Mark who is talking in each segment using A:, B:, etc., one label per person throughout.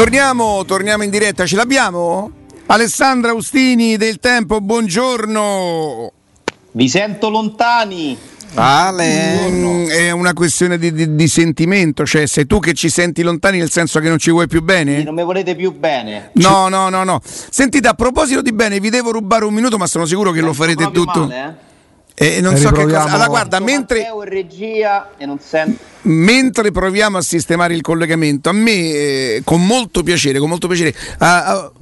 A: Torniamo, torniamo in diretta, ce l'abbiamo? Alessandra Austini del Tempo, buongiorno.
B: Vi sento lontani.
A: Ale. Mm, è una questione di, di, di, sentimento, cioè sei tu che ci senti lontani nel senso che non ci vuoi più bene?
B: non mi volete più bene.
A: No, no, no, no. Sentite, a proposito di bene, vi devo rubare un minuto, ma sono sicuro che Sento lo farete tutto. Male, eh? E non so che cosa. Allora, guarda, mentre.
B: Regia e non sento.
A: Mentre proviamo a sistemare il collegamento, a me eh, con molto piacere, con molto piacere. Uh, uh,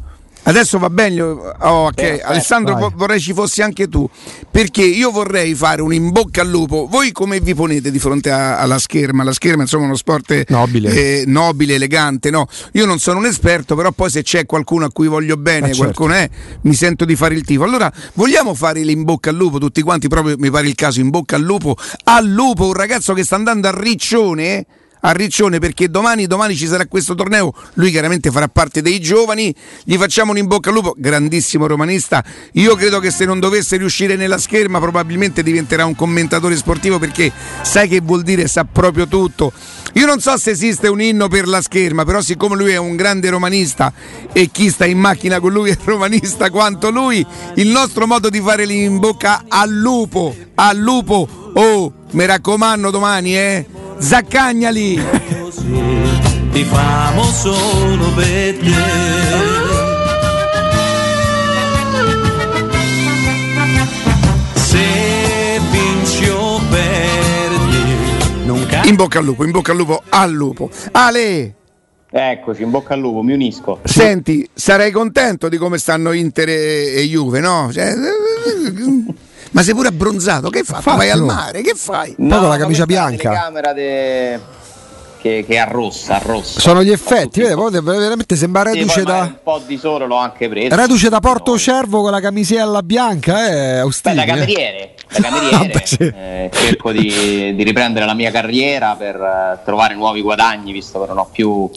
A: Adesso va bene, oh, okay. eh, Alessandro vai. vorrei ci fossi anche tu, perché io vorrei fare un in bocca al lupo. Voi come vi ponete di fronte a, alla scherma? La scherma insomma è uno sport nobile, eh, nobile elegante, no? Io non sono un esperto, però poi se c'è qualcuno a cui voglio bene, ah, qualcuno certo. è, mi sento di fare il tifo. Allora, vogliamo fare l'in bocca al lupo tutti quanti, proprio mi pare il caso, in bocca al lupo, al lupo, un ragazzo che sta andando a Riccione a Riccione perché domani, domani, ci sarà questo torneo, lui chiaramente farà parte dei giovani, gli facciamo un in bocca al lupo, grandissimo romanista, io credo che se non dovesse riuscire nella scherma probabilmente diventerà un commentatore sportivo perché sai che vuol dire, sa proprio tutto. Io non so se esiste un inno per la scherma, però siccome lui è un grande romanista e chi sta in macchina con lui è romanista quanto lui, il nostro modo di fare in bocca al lupo, al lupo, oh, mi raccomando domani, eh Zaccagnali. Ti famo solo per te. In bocca al lupo, in bocca al lupo, al lupo. Ale!
B: Eccoci, in bocca al lupo, mi unisco.
A: Senti, sarei contento di come stanno Inter e Juve, no? Cioè, ma sei pure abbronzato, che fai? Vai al mare, che fai?
C: No, Poi con la camicia bianca.
B: La camera de... che, che arrossa, arrossa.
C: Sono gli effetti, vedi, poi veramente sembra reduce sì, da.
B: Un po' di sole l'ho anche preso.
C: Reduce da Porto no. Cervo con la camisella bianca, eh, Austini.
B: Beh, da cameriere, da cameriere. Vabbè, sì. eh, cerco di, di, riprendere la mia carriera per uh, trovare nuovi guadagni, visto che non ho più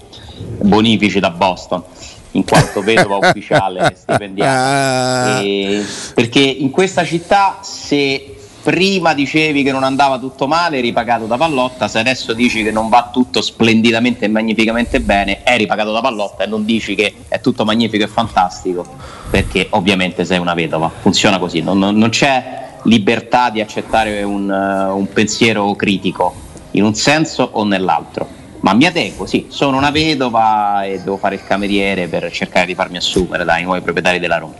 B: bonifici da Boston in quanto vedova ufficiale stipendiale. Ah. perché in questa città se prima dicevi che non andava tutto male, eri pagato da Pallotta, se adesso dici che non va tutto splendidamente e magnificamente bene, eri pagato da Pallotta e non dici che è tutto magnifico e fantastico, perché ovviamente sei una vedova. Funziona così, non, non, non c'è libertà di accettare un, uh, un pensiero critico in un senso o nell'altro ma mi adeguo, sì, sono una vedova e devo fare il cameriere per cercare di farmi assumere dai nuovi proprietari della Roma.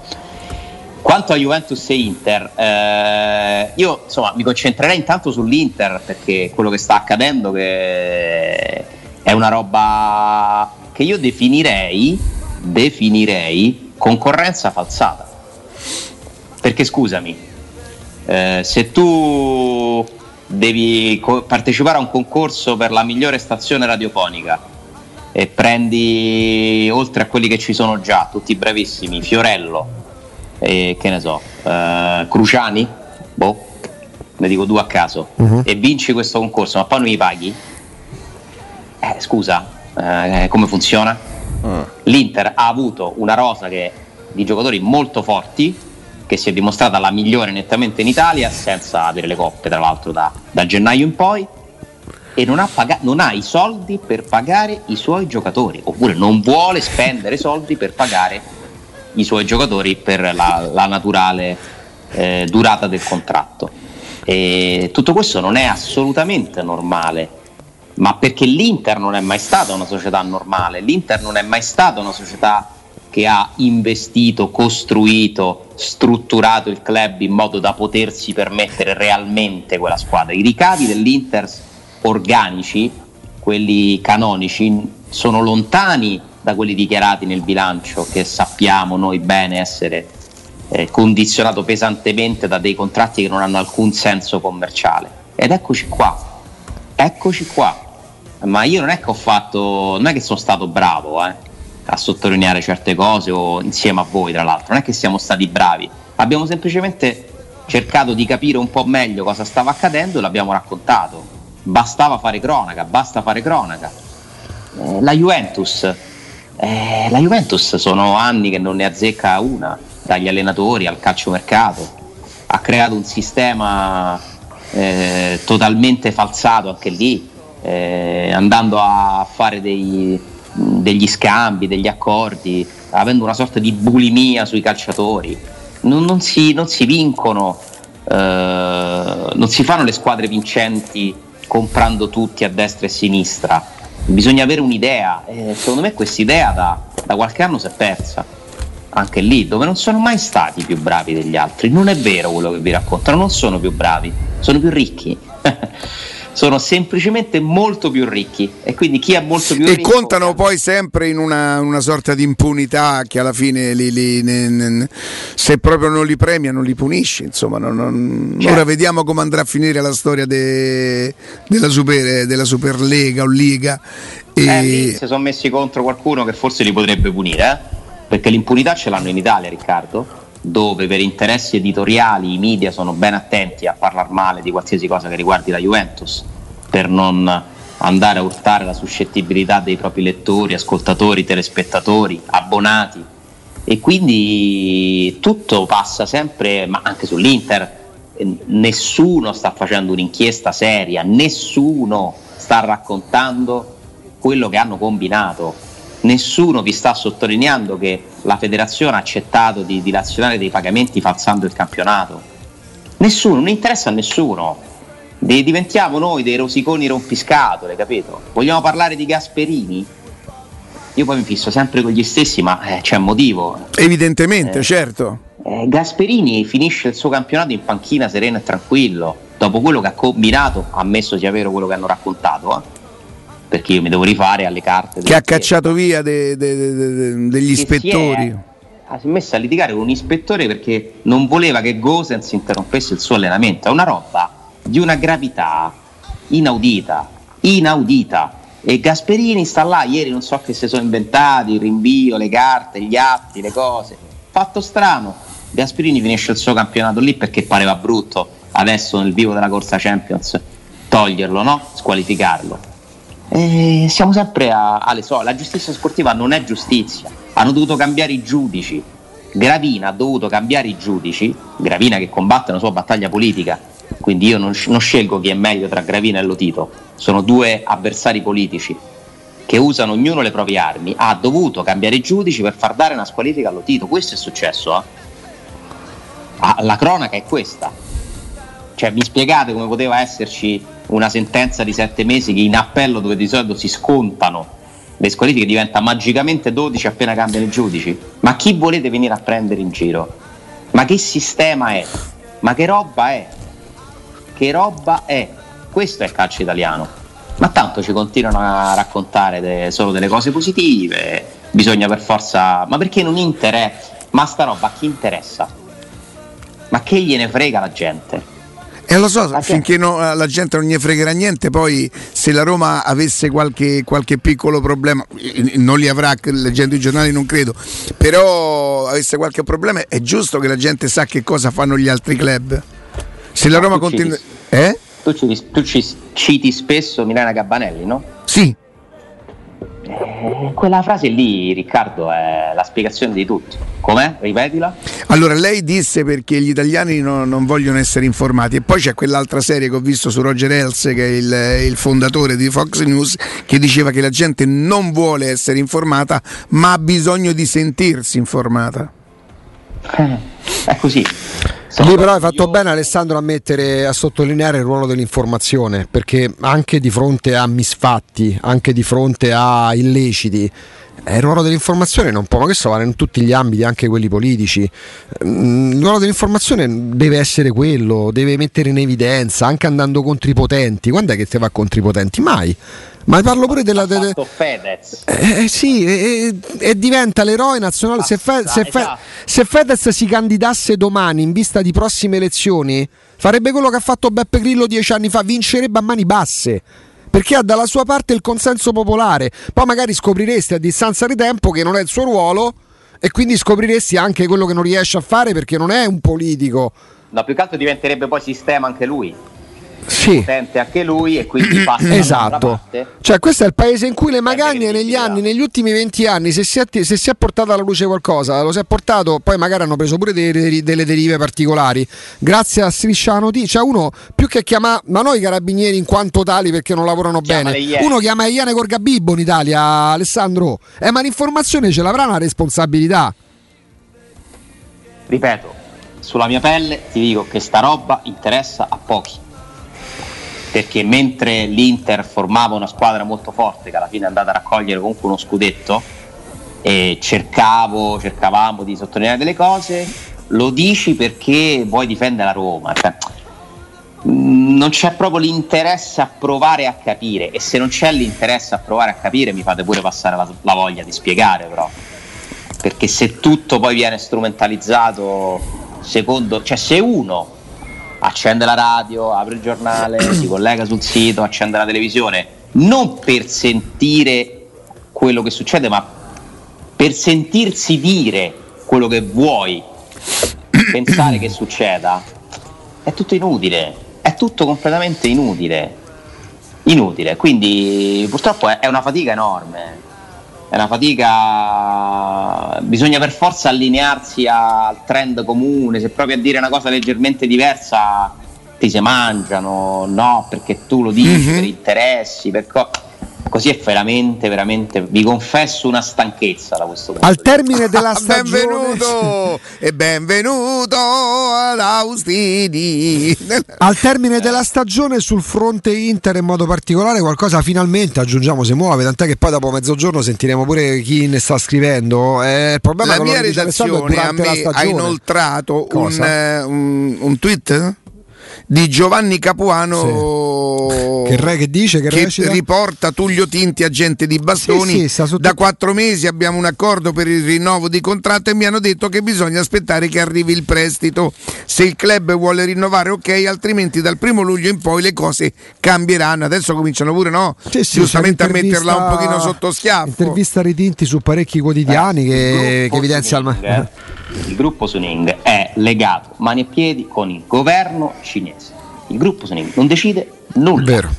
B: Quanto a Juventus e Inter, eh, io insomma mi concentrerei intanto sull'Inter perché quello che sta accadendo che è una roba che io definirei, definirei concorrenza falsata. Perché scusami, eh, se tu devi co- partecipare a un concorso per la migliore stazione radiofonica e prendi oltre a quelli che ci sono già, tutti bravissimi, Fiorello e che ne so, eh, Cruciani, boh, ne dico due a caso, uh-huh. e vinci questo concorso, ma poi non mi paghi? Eh, scusa, eh, come funziona? Uh. L'Inter ha avuto una rosa che, di giocatori molto forti che si è dimostrata la migliore nettamente in Italia, senza avere le coppe tra l'altro da, da gennaio in poi, e non ha, paga- non ha, i soldi per pagare i suoi giocatori, oppure non vuole spendere soldi per pagare i suoi giocatori per la, la naturale eh, durata del contratto. E tutto questo non è assolutamente normale, ma perché l'Inter non è mai stata una società normale, l'Inter non è mai stata una società che ha investito, costruito, strutturato il club in modo da potersi permettere realmente quella squadra. I ricavi dell'Inter organici, quelli canonici, sono lontani da quelli dichiarati nel bilancio che sappiamo noi bene essere eh, condizionato pesantemente da dei contratti che non hanno alcun senso commerciale. Ed eccoci qua, eccoci qua. Ma io non è che ho fatto, non è che sono stato bravo, eh a sottolineare certe cose o insieme a voi tra l'altro, non è che siamo stati bravi, abbiamo semplicemente cercato di capire un po' meglio cosa stava accadendo e l'abbiamo raccontato, bastava fare cronaca, basta fare cronaca. Eh, la Juventus, eh, la Juventus sono anni che non ne azzecca una, dagli allenatori al calciomercato, ha creato un sistema eh, totalmente falsato anche lì, eh, andando a fare dei, degli scambi, degli accordi, avendo una sorta di bulimia sui calciatori. Non, non, si, non si, vincono, eh, non si fanno le squadre vincenti comprando tutti a destra e a sinistra. Bisogna avere un'idea. Eh, secondo me questa idea da, da qualche anno si è persa. Anche lì, dove non sono mai stati più bravi degli altri. Non è vero quello che vi raccontano, non sono più bravi, sono più ricchi. sono semplicemente molto più ricchi e quindi chi è molto più
A: e
B: ricco
A: e contano poi sempre in una, una, sorta di impunità che alla fine li, li, ne, ne, se proprio non li premia non li punisce insomma non, non, certo. ora vediamo come andrà a finire la storia de, della, super, della Superlega o Liga
B: e... eh, lì si sono messi contro qualcuno che forse li potrebbe punire eh? perché l'impunità ce l'hanno in Italia Riccardo dove per interessi editoriali i media sono ben attenti a parlare male di qualsiasi cosa che riguardi la Juventus, per non andare a urtare la suscettibilità dei propri lettori, ascoltatori, telespettatori, abbonati. E quindi tutto passa sempre, ma anche sull'Inter, nessuno sta facendo un'inchiesta seria, nessuno sta raccontando quello che hanno combinato nessuno vi sta sottolineando che la federazione ha accettato di dilazionare dei pagamenti falsando il campionato. Nessuno, non interessa a nessuno. De- diventiamo noi dei rosiconi rompiscatole, capito? Vogliamo parlare di Gasperini? Io poi mi fisso sempre con gli stessi, ma eh, c'è motivo.
A: Evidentemente, eh, certo.
B: Eh, Gasperini finisce il suo campionato in panchina sereno e tranquillo, dopo quello che ha combinato, ammesso sia vero quello che hanno raccontato. Eh perché io mi devo rifare alle carte.
A: Che ha cacciato via de, de, de, degli ispettori. Si
B: è, messo a litigare con un ispettore perché non voleva che Gosens interrompesse il suo allenamento. È una roba di una gravità inaudita, inaudita. E Gasperini sta là, ieri non so che si sono inventati, il rinvio, le carte, gli atti, le cose. Fatto strano, Gasperini finisce il suo campionato lì perché pareva brutto adesso nel vivo della corsa Champions toglierlo, no? Squalificarlo e siamo sempre a, alle solite. La giustizia sportiva non è giustizia. Hanno dovuto cambiare i giudici. Gravina ha dovuto cambiare i giudici. Gravina che combatte una sua battaglia politica. Quindi io non, non scelgo chi è meglio tra Gravina e Lotito. Sono due avversari politici che usano ognuno le proprie armi. Ha dovuto cambiare i giudici per far dare una squalifica a Lotito. Questo è successo. Eh? Ah, la cronaca è questa. Cioè, mi spiegate come poteva esserci una sentenza di sette mesi che in appello dove di solito si scontano le squalifiche diventa magicamente 12 appena cambiano i giudici. Ma chi volete venire a prendere in giro? Ma che sistema è? Ma che roba è? Che roba è? Questo è il calcio italiano. Ma tanto ci continuano a raccontare de- solo delle cose positive, bisogna per forza... Ma perché non interessa? Ma sta roba a chi interessa? Ma che gliene frega la gente?
A: E eh, lo so, finché no, la gente non gli fregherà niente, poi se la Roma avesse qualche, qualche, piccolo problema, non li avrà leggendo i giornali non credo, però avesse qualche problema è giusto che la gente sa che cosa fanno gli altri club. Se la Roma continua...
B: Eh? Tu, ci, tu ci citi spesso Milena Gabbanelli, no?
A: Sì.
B: Eh, quella frase lì, Riccardo, è la spiegazione di tutto. Com'è? Ripetila.
A: Allora, lei disse perché gli italiani no, non vogliono essere informati. E poi c'è quell'altra serie che ho visto su Roger Else, che è il, il, fondatore di Fox News, che diceva che la gente non vuole essere informata, ma ha bisogno di sentirsi informata.
B: Eh, è così.
C: Lì però hai fatto io... bene Alessandro a mettere a sottolineare il ruolo dell'informazione, perché anche di fronte a misfatti, anche di fronte a illeciti, eh, il ruolo dell'informazione non può, ma questo vale in tutti gli ambiti, anche quelli politici. Mm, il ruolo dell'informazione deve essere quello, deve mettere in evidenza, anche andando contro i potenti. Quando è che ti va contro i potenti? Mai. Ma parlo pure della.
B: Delle... Fedez.
C: Eh, sì, e, e, diventa l'eroe nazionale. Se, Fe, se, Fe, se, Fedez si candidasse domani in vista di prossime elezioni, farebbe quello che ha fatto Beppe Grillo dieci anni fa, vincerebbe a mani basse. Perché ha dalla sua parte il consenso popolare. Poi magari scoprireste a distanza di tempo che non è il suo ruolo e quindi scopriresti anche quello che non riesce a fare perché non è un politico.
B: No, più che altro diventerebbe poi sistema anche lui
C: sì.
B: potente anche lui e quindi passa
C: esatto. Cioè, questo è il paese in cui le magagne negli anni, negli ultimi 20 anni, se si, è, se si è portato alla luce qualcosa, lo si è portato, poi magari hanno preso pure delle, delle derive particolari. Grazie a Striscia Notizia, cioè uno più che chiama, ma noi carabinieri in quanto tali perché non lavorano bene, uno chiama Iane Corgabibbo in Italia, Alessandro. Eh, ma l'informazione ce l'avrà una responsabilità.
B: Ripeto, sulla mia pelle ti dico che sta roba interessa a pochi perché mentre l'Inter formava una squadra molto forte che alla fine è andata a raccogliere comunque uno scudetto e cercavo, cercavamo di sottolineare delle cose, lo dici perché vuoi difendere la Roma. Cioè, mm, non c'è proprio l'interesse a provare a capire e se non c'è l'interesse a provare a capire mi fate pure passare la, la voglia di spiegare però perché se tutto poi viene strumentalizzato secondo cioè se uno accende la radio, apre il giornale, si collega sul sito, accende la televisione, non per sentire quello che succede, ma per sentirsi dire quello che vuoi pensare che succeda, è tutto inutile, è tutto completamente inutile. Inutile, quindi purtroppo è una fatica enorme è una fatica, bisogna per forza allinearsi al trend comune, se provi a dire una cosa leggermente diversa ti si mangiano, no, perché tu lo dici mm-hmm. per interessi, per co- così è veramente, veramente, vi confesso una stanchezza da questo punto.
C: Al termine della stagione...
A: benvenuto e benvenuto ad Austini.
C: Al termine della stagione sul fronte Inter in modo particolare qualcosa finalmente, aggiungiamo, si muove, tant'è che poi dopo mezzogiorno sentiremo pure chi ne sta scrivendo. Eh, il problema
A: la mia redazione a me ha inoltrato un, eh, un, un tweet di Giovanni Capuano
C: sì. che, re, che dice che,
A: che riporta Tullio Tinti agente di bastoni. Sì, sì, da quattro mesi abbiamo un accordo per il rinnovo di contratto e mi hanno detto che bisogna aspettare che arrivi il prestito. Se il club vuole rinnovare ok altrimenti dal primo luglio in poi le cose cambieranno. Adesso cominciano pure no? Giustamente a metterla un pochino sotto schiaffo.
C: intervista Ritinti su parecchi quotidiani eh, che, che evidenzia il,
B: gruppo Suning è legato mani e piedi con il governo cinese il gruppo Soning non decide nulla.
C: Vero.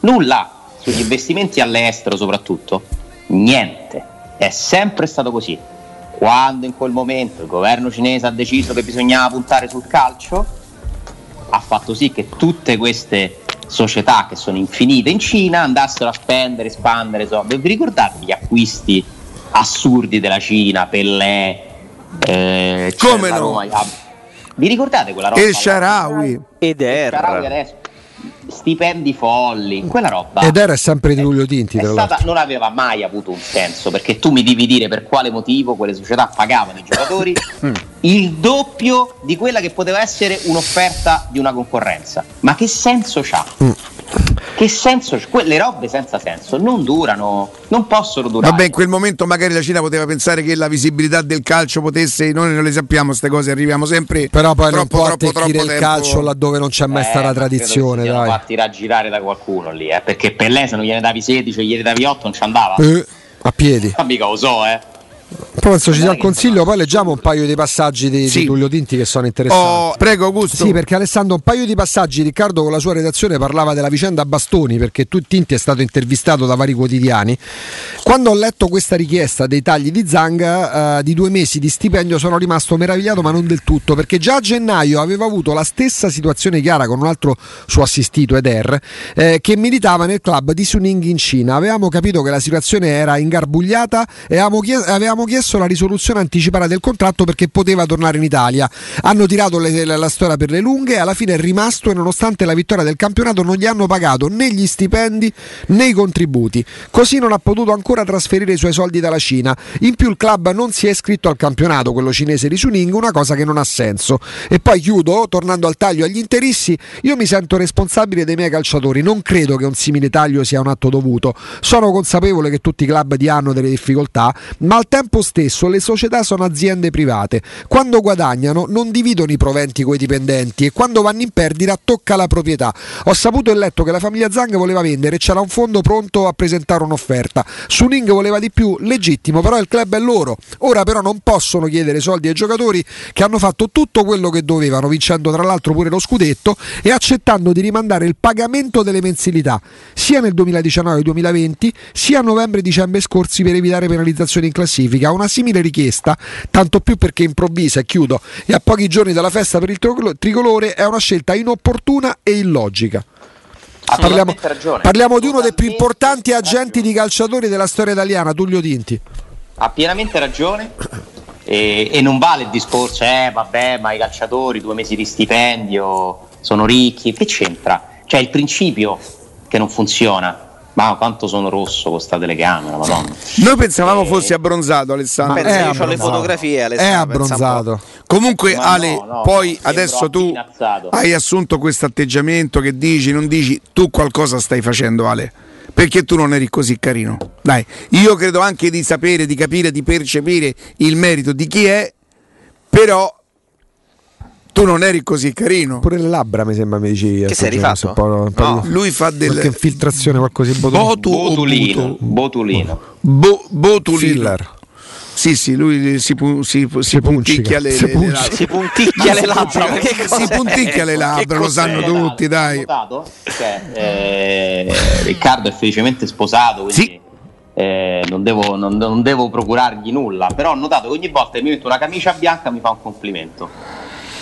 B: Nulla sugli investimenti all'estero soprattutto. Niente. È sempre stato così. Quando in quel momento il governo cinese ha deciso che bisognava puntare sul calcio, ha fatto sì che tutte queste società che sono infinite in Cina andassero a spendere, espandere soldi. Vi ricordate gli acquisti assurdi della Cina, Pellè,
A: eh, Come no? Roma,
B: vi ricordate quella roba?
A: E Sharawi.
B: Ed era. Stipendi folli, quella roba.
C: Ed era sempre di Giulio Tinti.
B: È stata, non aveva mai avuto un senso perché tu mi devi dire per quale motivo quelle società pagavano i giocatori mm. il doppio di quella che poteva essere un'offerta di una concorrenza. Ma che senso c'ha? Mm. Che senso? Quelle robe senza senso non durano, non possono durare.
A: Vabbè, in quel momento magari la Cina poteva pensare che la visibilità del calcio potesse, noi non le sappiamo queste cose, arriviamo sempre.
C: Però poi troppo, non può troppo, troppo il tempo. calcio laddove non c'è mai eh, stata tradizione. Dai.
B: fatti raggirare da qualcuno lì, eh, perché per lei se non gliene davi 16 o gliene davi 8 non ci andava.
C: Eh, a piedi.
B: Ma mica lo so, eh.
C: Penso ci sia il consiglio, poi leggiamo un paio di passaggi di, sì. di Tullio Tinti che sono interessanti. Oh,
A: prego, Augusto.
C: Sì, perché Alessandro, un paio di passaggi. Riccardo con la sua redazione parlava della vicenda Bastoni, perché tu, Tinti è stato intervistato da vari quotidiani. Quando ho letto questa richiesta dei tagli di Zanga uh, di due mesi di stipendio, sono rimasto meravigliato, ma non del tutto, perché già a gennaio aveva avuto la stessa situazione chiara con un altro suo assistito, Eder, eh, che militava nel club di Suning in Cina. Avevamo capito che la situazione era ingarbugliata e avevamo, chies- avevamo chiesto la risoluzione anticipata del contratto perché poteva tornare in Italia. Hanno tirato le, la, la, storia per le lunghe, alla fine è rimasto e nonostante la vittoria del campionato non gli hanno pagato né gli stipendi né i contributi. Così non ha potuto ancora trasferire i suoi soldi dalla Cina. In più il club non si è iscritto al campionato, quello cinese di Suning, una cosa che non ha senso. E poi chiudo, tornando al taglio agli interissi, io mi sento responsabile dei miei calciatori, non credo che un simile taglio sia un atto dovuto. Sono consapevole che tutti i club di hanno delle difficoltà, ma al tempo tempo stesso le società sono aziende private. Quando guadagnano non dividono i proventi coi dipendenti e quando vanno in perdita tocca la proprietà. Ho saputo e letto che la famiglia Zang voleva vendere e c'era un fondo pronto a presentare un'offerta. Suning voleva di più, legittimo, però il club è loro. Ora però non possono chiedere soldi ai giocatori che hanno fatto tutto quello che dovevano, vincendo tra l'altro pure lo scudetto e accettando di rimandare il pagamento delle mensilità sia nel 2019-2020 sia a novembre-dicembre scorsi per evitare penalizzazioni in classifica. Una simile richiesta, tanto più perché improvvisa e chiudo, e a pochi giorni dalla festa per il tricolore è una scelta inopportuna e illogica. Parliamo, parliamo di uno dei più importanti agenti di calciatori della storia italiana, Tullio Tinti.
B: Ha pienamente ragione. E, e, non vale il discorso, eh vabbè, ma i calciatori, due mesi di stipendio, sono ricchi, che c'entra? Cioè il principio che non funziona. Ma quanto sono rosso con sta telecamera, madonna.
A: Noi pensavamo e... fossi abbronzato, Alessandro.
D: Ma io ho le fotografie, Alessandro.
C: È abbronzato.
A: Comunque, Ma Ale, no, no, poi adesso tu appinazzato. hai assunto questo atteggiamento che dici, non dici, tu qualcosa stai facendo, Ale. Perché tu non eri così carino. Dai, io credo anche di sapere, di capire, di percepire il merito di chi è, però tu non eri così carino.
C: Pure le labbra mi sembra mi dici.
D: Che sei rifatto?
A: Un po', un no. Lui fa delle
C: infiltrazione qualcosa
B: Botu Botulino. Botulino.
A: Bo, botulino. Filler. Sì, sì, lui si, pu- si, pu- si, punticchia le,
D: si, le, le labbra. Si punticchia le labbra.
A: si punticchia le labbra, lo sanno tutti, dai.
B: Notato? Cioè, eh, Riccardo è felicemente sposato, quindi sì. eh, non, devo, non, non devo procurargli nulla. Però ho notato che ogni volta che mi metto una camicia bianca mi fa un complimento.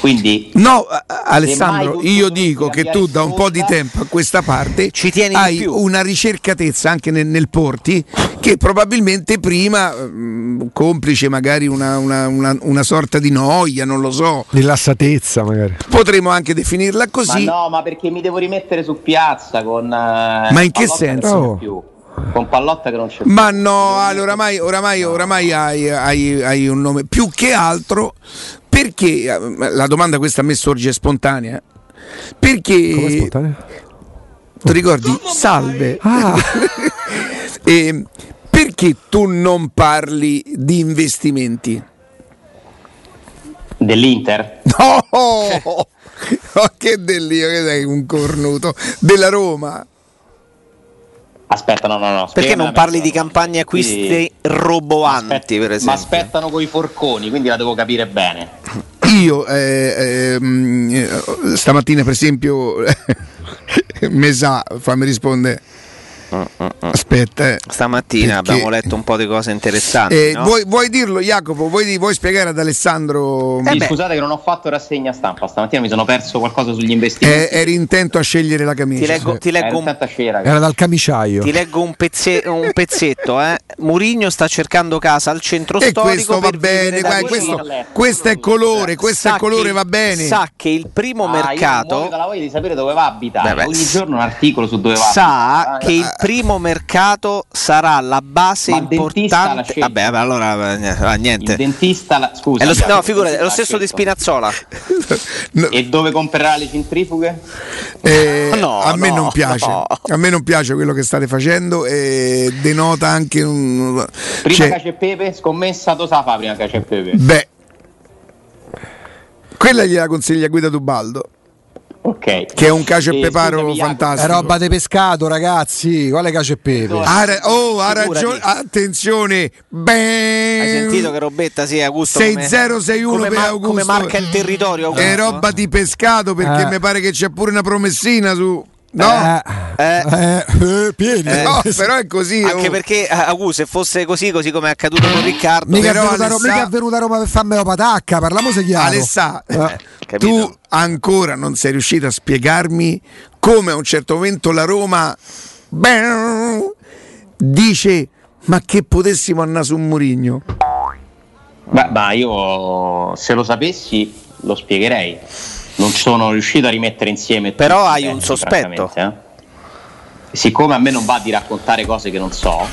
B: Quindi,
A: no, Alessandro, io dico che tu da un po' di tempo a questa parte
D: Ci tieni
A: hai una ricercatezza anche nel, nel porti che probabilmente prima, mh, mm, complice magari una, una, una, una, sorta di noia, non lo so.
C: Rilassatezza magari.
A: Potremmo anche definirla così.
B: Ma no, ma perché mi devo rimettere su piazza con...
A: Uh, ma in che senso?
B: Più con Pallotta che non c'è
A: ma no Ale, oramai, oramai, oramai hai, hai, hai, un nome più che altro perché la domanda questa a me sorge spontanea? Perché
C: Come spontanea?
A: ti ricordi? Salve. Ah. e, perché tu non parli di investimenti?
B: Dell'Inter?
A: No! oh, che dell'io, che sei un cornuto della Roma.
B: Aspetta, no, no, no.
D: Perché non parli di campagne acquisti quindi... roboanti, aspetta, per esempio?
B: Ma aspettano coi forconi, quindi la devo capire bene.
A: Io eh, eh, stamattina, per esempio, Mesa, fammi rispondere Aspetta, eh.
D: stamattina perché... abbiamo letto un po' di cose interessanti.
A: Eh,
D: no?
A: vuoi, vuoi, dirlo, Jacopo? Vuoi, vuoi, spiegare ad Alessandro?
B: Sì, scusate che non ho fatto rassegna stampa. Stamattina mi sono perso qualcosa sugli investimenti.
A: Eh, eri intento a scegliere la camicia.
D: Ti leggo, ti leggo un...
C: Era dal camiciaio.
D: Ti leggo un, pezze... un pezzetto. Eh. Murigno sta cercando casa al centro
A: e
D: storico.
A: Questo va bene. Guarda, questo, questo, è colore. Questo sa è colore,
D: che,
A: va bene.
D: Sa che il primo ah, mercato.
B: Io la voglia di sapere dove va a abitare. Beh, Ogni giorno un articolo su dove va.
D: Sa che il primo mercato sarà la base Ma importante. Vabbè, allora eh, niente.
B: Il dentista, la... scusa,
D: è lo, no, figurati, è lo stesso di Spinazzola.
B: no. E dove comprerà le centrifughe?
A: Eh, no, a me no, non piace. No. A me non piace quello che state facendo e denota anche un.
B: Prima cioè... cacio e pepe, scommessa, dove fa prima cacio e pepe?
A: Beh, quella gliela consiglia Guida Dubaldo.
B: Okay.
A: Che è un cacio e peparo fantastico.
C: È roba di pescato, ragazzi. Quale cacio e pepe?
A: Ha, oh, ha ragione. Attenzione. Ben...
D: Hai sentito che robetta sia Augusto
A: 6061
D: come,
A: per
D: ma,
A: Augusto.
D: Come marca il territorio Augusto.
A: È roba di pescato perché eh. mi pare che c'è pure una promessina su
C: No, eh, eh, eh, pieni.
A: Eh, no, però è così.
D: Anche oh. perché Agu, se fosse così, così come è accaduto con Riccardo,
C: mica, è venuta, Alessa... mica è venuta a Roma per farmi la patacca. Parliamo se chiaro.
A: Alessà, eh, tu ancora non sei riuscito a spiegarmi come a un certo momento la Roma beh, dice: Ma che potessimo andare su un Murigno?
B: Beh, ma io se lo sapessi lo spiegherei non sono riuscito a rimettere insieme.
D: Però hai un sospetto. Eh?
B: Siccome a me non va di raccontare cose che non so,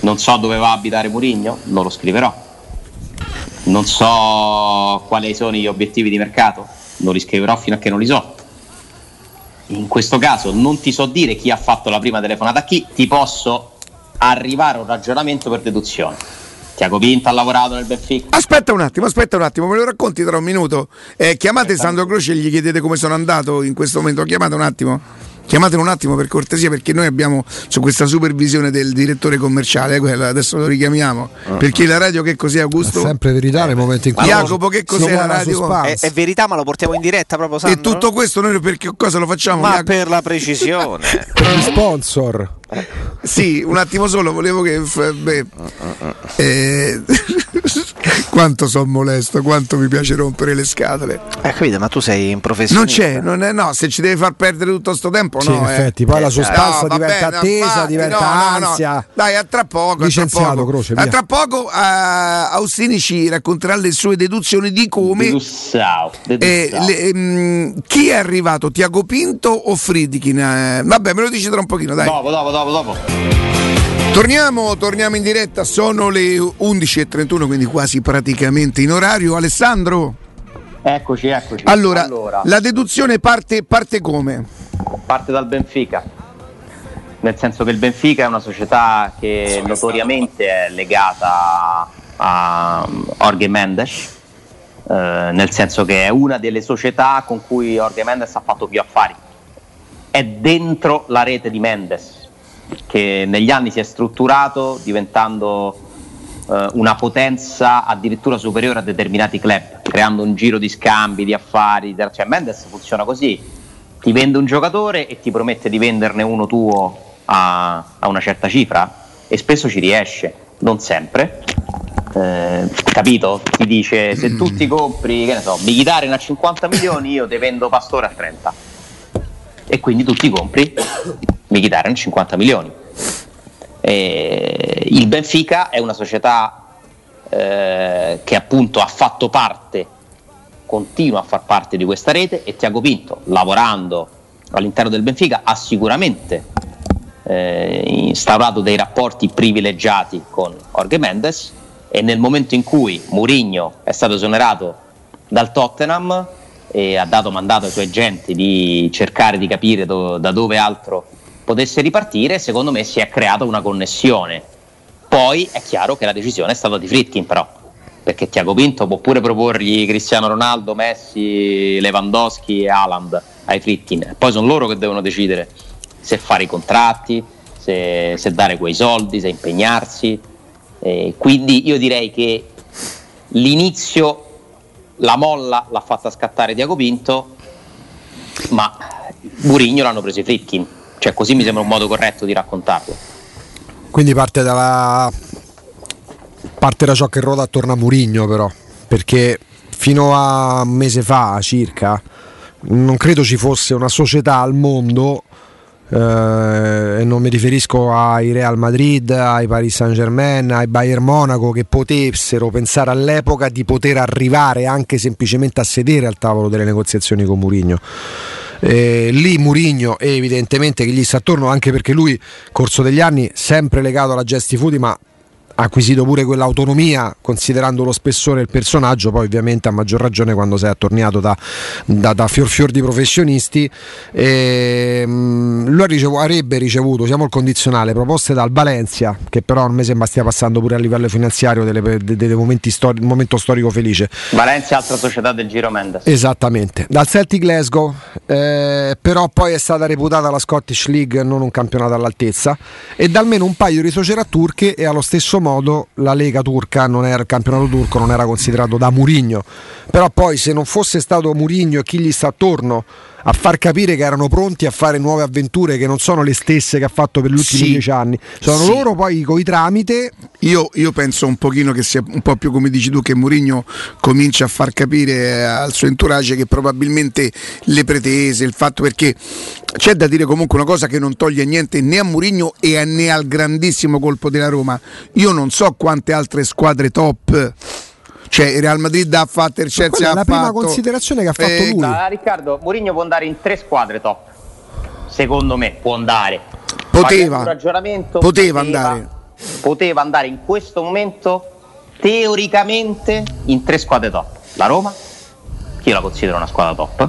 B: non so dove va a abitare Murigno, non lo scriverò. Non so quali sono gli obiettivi di mercato, non li scriverò fino a che non li so. In questo caso non ti so dire chi ha fatto la prima telefonata a chi, ti posso arrivare a un ragionamento per deduzione. Tiago Pinto ha lavorato nel Benfica.
A: Aspetta un attimo, aspetta un attimo, me lo racconti tra un minuto. Eh, chiamate Sandro Croce e gli chiedete come sono andato in questo momento. Chiamate un attimo. Chiamatelo un attimo per cortesia perché noi abbiamo su questa supervisione del direttore commerciale, eh, quella, adesso lo richiamiamo. Uh-huh. Perché la radio che cos'è Augusto?
C: È sempre verità nel momento in cui
A: Jacopo che cos'è la radio?
D: È, è, verità ma lo portiamo in diretta proprio Sandro?
A: E tutto questo noi per che cosa lo facciamo?
D: Ma Jacopo? per la precisione.
C: per gli sponsor.
A: Sì, un attimo solo, volevo che... Beh, eh, quanto sono molesto, quanto mi piace rompere le scatole.
D: Eh, capito, ma tu sei in professione.
A: Non c'è, non è, no, se ci devi far perdere tutto questo tempo,
C: sì,
A: no.
C: In
A: eh.
C: effetti, poi la sostanza no, diventa bene, attesa, infatti, diventa no, ansia. No,
A: Dai, a tra poco.
C: Licenziato,
A: a tra poco,
C: Croce,
A: a tra poco uh, Austini ci racconterà le sue deduzioni di come.
B: Dedussao,
A: eh, le, um, chi è arrivato? Tiago Pinto o Friedkin? Eh, vabbè, me lo dici tra un pochino, dai.
B: Dopo, dopo, dopo, dopo.
A: Torniamo, torniamo in diretta, sono le 11.31, quindi quasi praticamente in orario. Alessandro?
B: Eccoci, eccoci.
A: Allora, allora. la deduzione parte, parte come?
B: Parte dal Benfica, nel senso che il Benfica è una società che notoriamente è legata a Jorge Mendes, eh, nel senso che è una delle società con cui Jorge Mendes ha fatto più affari. È dentro la rete di Mendes che negli anni si è strutturato diventando eh, una potenza addirittura superiore a determinati club, creando un giro di scambi, di affari. Cioè Mendes funziona così, ti vende un giocatore e ti promette di venderne uno tuo a, a una certa cifra e spesso ci riesce, non sempre. Eh, capito? Ti dice se tu ti compri, che ne so, Mkhitaryan a 50 milioni, io ti vendo Pastore a 30 e quindi tu ti compri Mkhitaryan 50 milioni. E il Benfica è una società eh, che appunto ha fatto parte, continua a far parte di questa rete e Tiago Pinto, lavorando all'interno del Benfica, ha sicuramente eh, instaurato dei rapporti privilegiati con Jorge Mendes e nel momento in cui Mourinho è stato esonerato dal Tottenham e ha dato mandato ai suoi agenti di cercare di capire do, da dove altro potesse ripartire, secondo me si è creata una connessione. Poi è chiaro che la decisione è stata di Fritkin però, perché Tiago Pinto può pure proporgli Cristiano Ronaldo, Messi, Lewandowski e Haaland ai Fritkin, poi sono loro che devono decidere se fare i contratti, se, se dare quei soldi, se impegnarsi. Eh, quindi io direi che l'inizio, la molla l'ha fatta scattare Tiago Pinto, ma Burigno l'hanno preso i Fritkin cioè, così mi sembra un modo corretto di raccontarlo.
C: Quindi parte, dalla... parte da ciò che ruota attorno a Murigno, però, perché fino a un mese fa circa non credo ci fosse una società al mondo eh, e non mi riferisco ai Real Madrid, ai Paris Saint Germain, ai Bayern Monaco che potessero pensare all'epoca di poter arrivare anche semplicemente a sedere al tavolo delle negoziazioni con Murigno eh, lì Murigno evidentemente che gli sta attorno anche perché lui corso degli anni sempre legato alla Gesti Food ma acquisito pure quell'autonomia considerando lo spessore del personaggio, poi ovviamente a maggior ragione quando sei attorniato da, da, da fior fior di professionisti. E, ehm, lui ricevuto, avrebbe ricevuto, siamo il condizionale, proposte dal Valencia, che però a me sembra stia passando pure a livello finanziario delle, dei momenti stori, momento storico felice.
B: Valencia, altra società del Giro Mendes.
C: Esattamente, dal Celtic Glasgow, eh, però poi è stata reputata la Scottish League non un campionato all'altezza e da almeno un paio di società turche e allo stesso modo modo la Lega turca non era il campionato turco non era considerato da Murigno però poi se non fosse stato Murigno e chi gli sta attorno a far capire che erano pronti a fare nuove avventure che non sono le stesse che ha fatto per gli ultimi sì, dieci anni. Sono sì. loro poi con i tramite.
A: Io, io, penso un pochino che sia un po' più come dici tu che Mourinho comincia a far capire al suo entourage che probabilmente le pretese, il fatto perché c'è da dire comunque una cosa che non toglie niente né a Mourinho né al grandissimo colpo della Roma. Io non so quante altre squadre top cioè il Real Madrid ha fatto il Chelsea
C: è la prima considerazione che ha fatto eh, lui
B: da, Riccardo Mourinho può andare in tre squadre top. Secondo me può andare.
A: Poteva. Poteva, poteva. andare.
B: Poteva andare in questo momento teoricamente in tre squadre top. La Roma che io la considero una squadra top.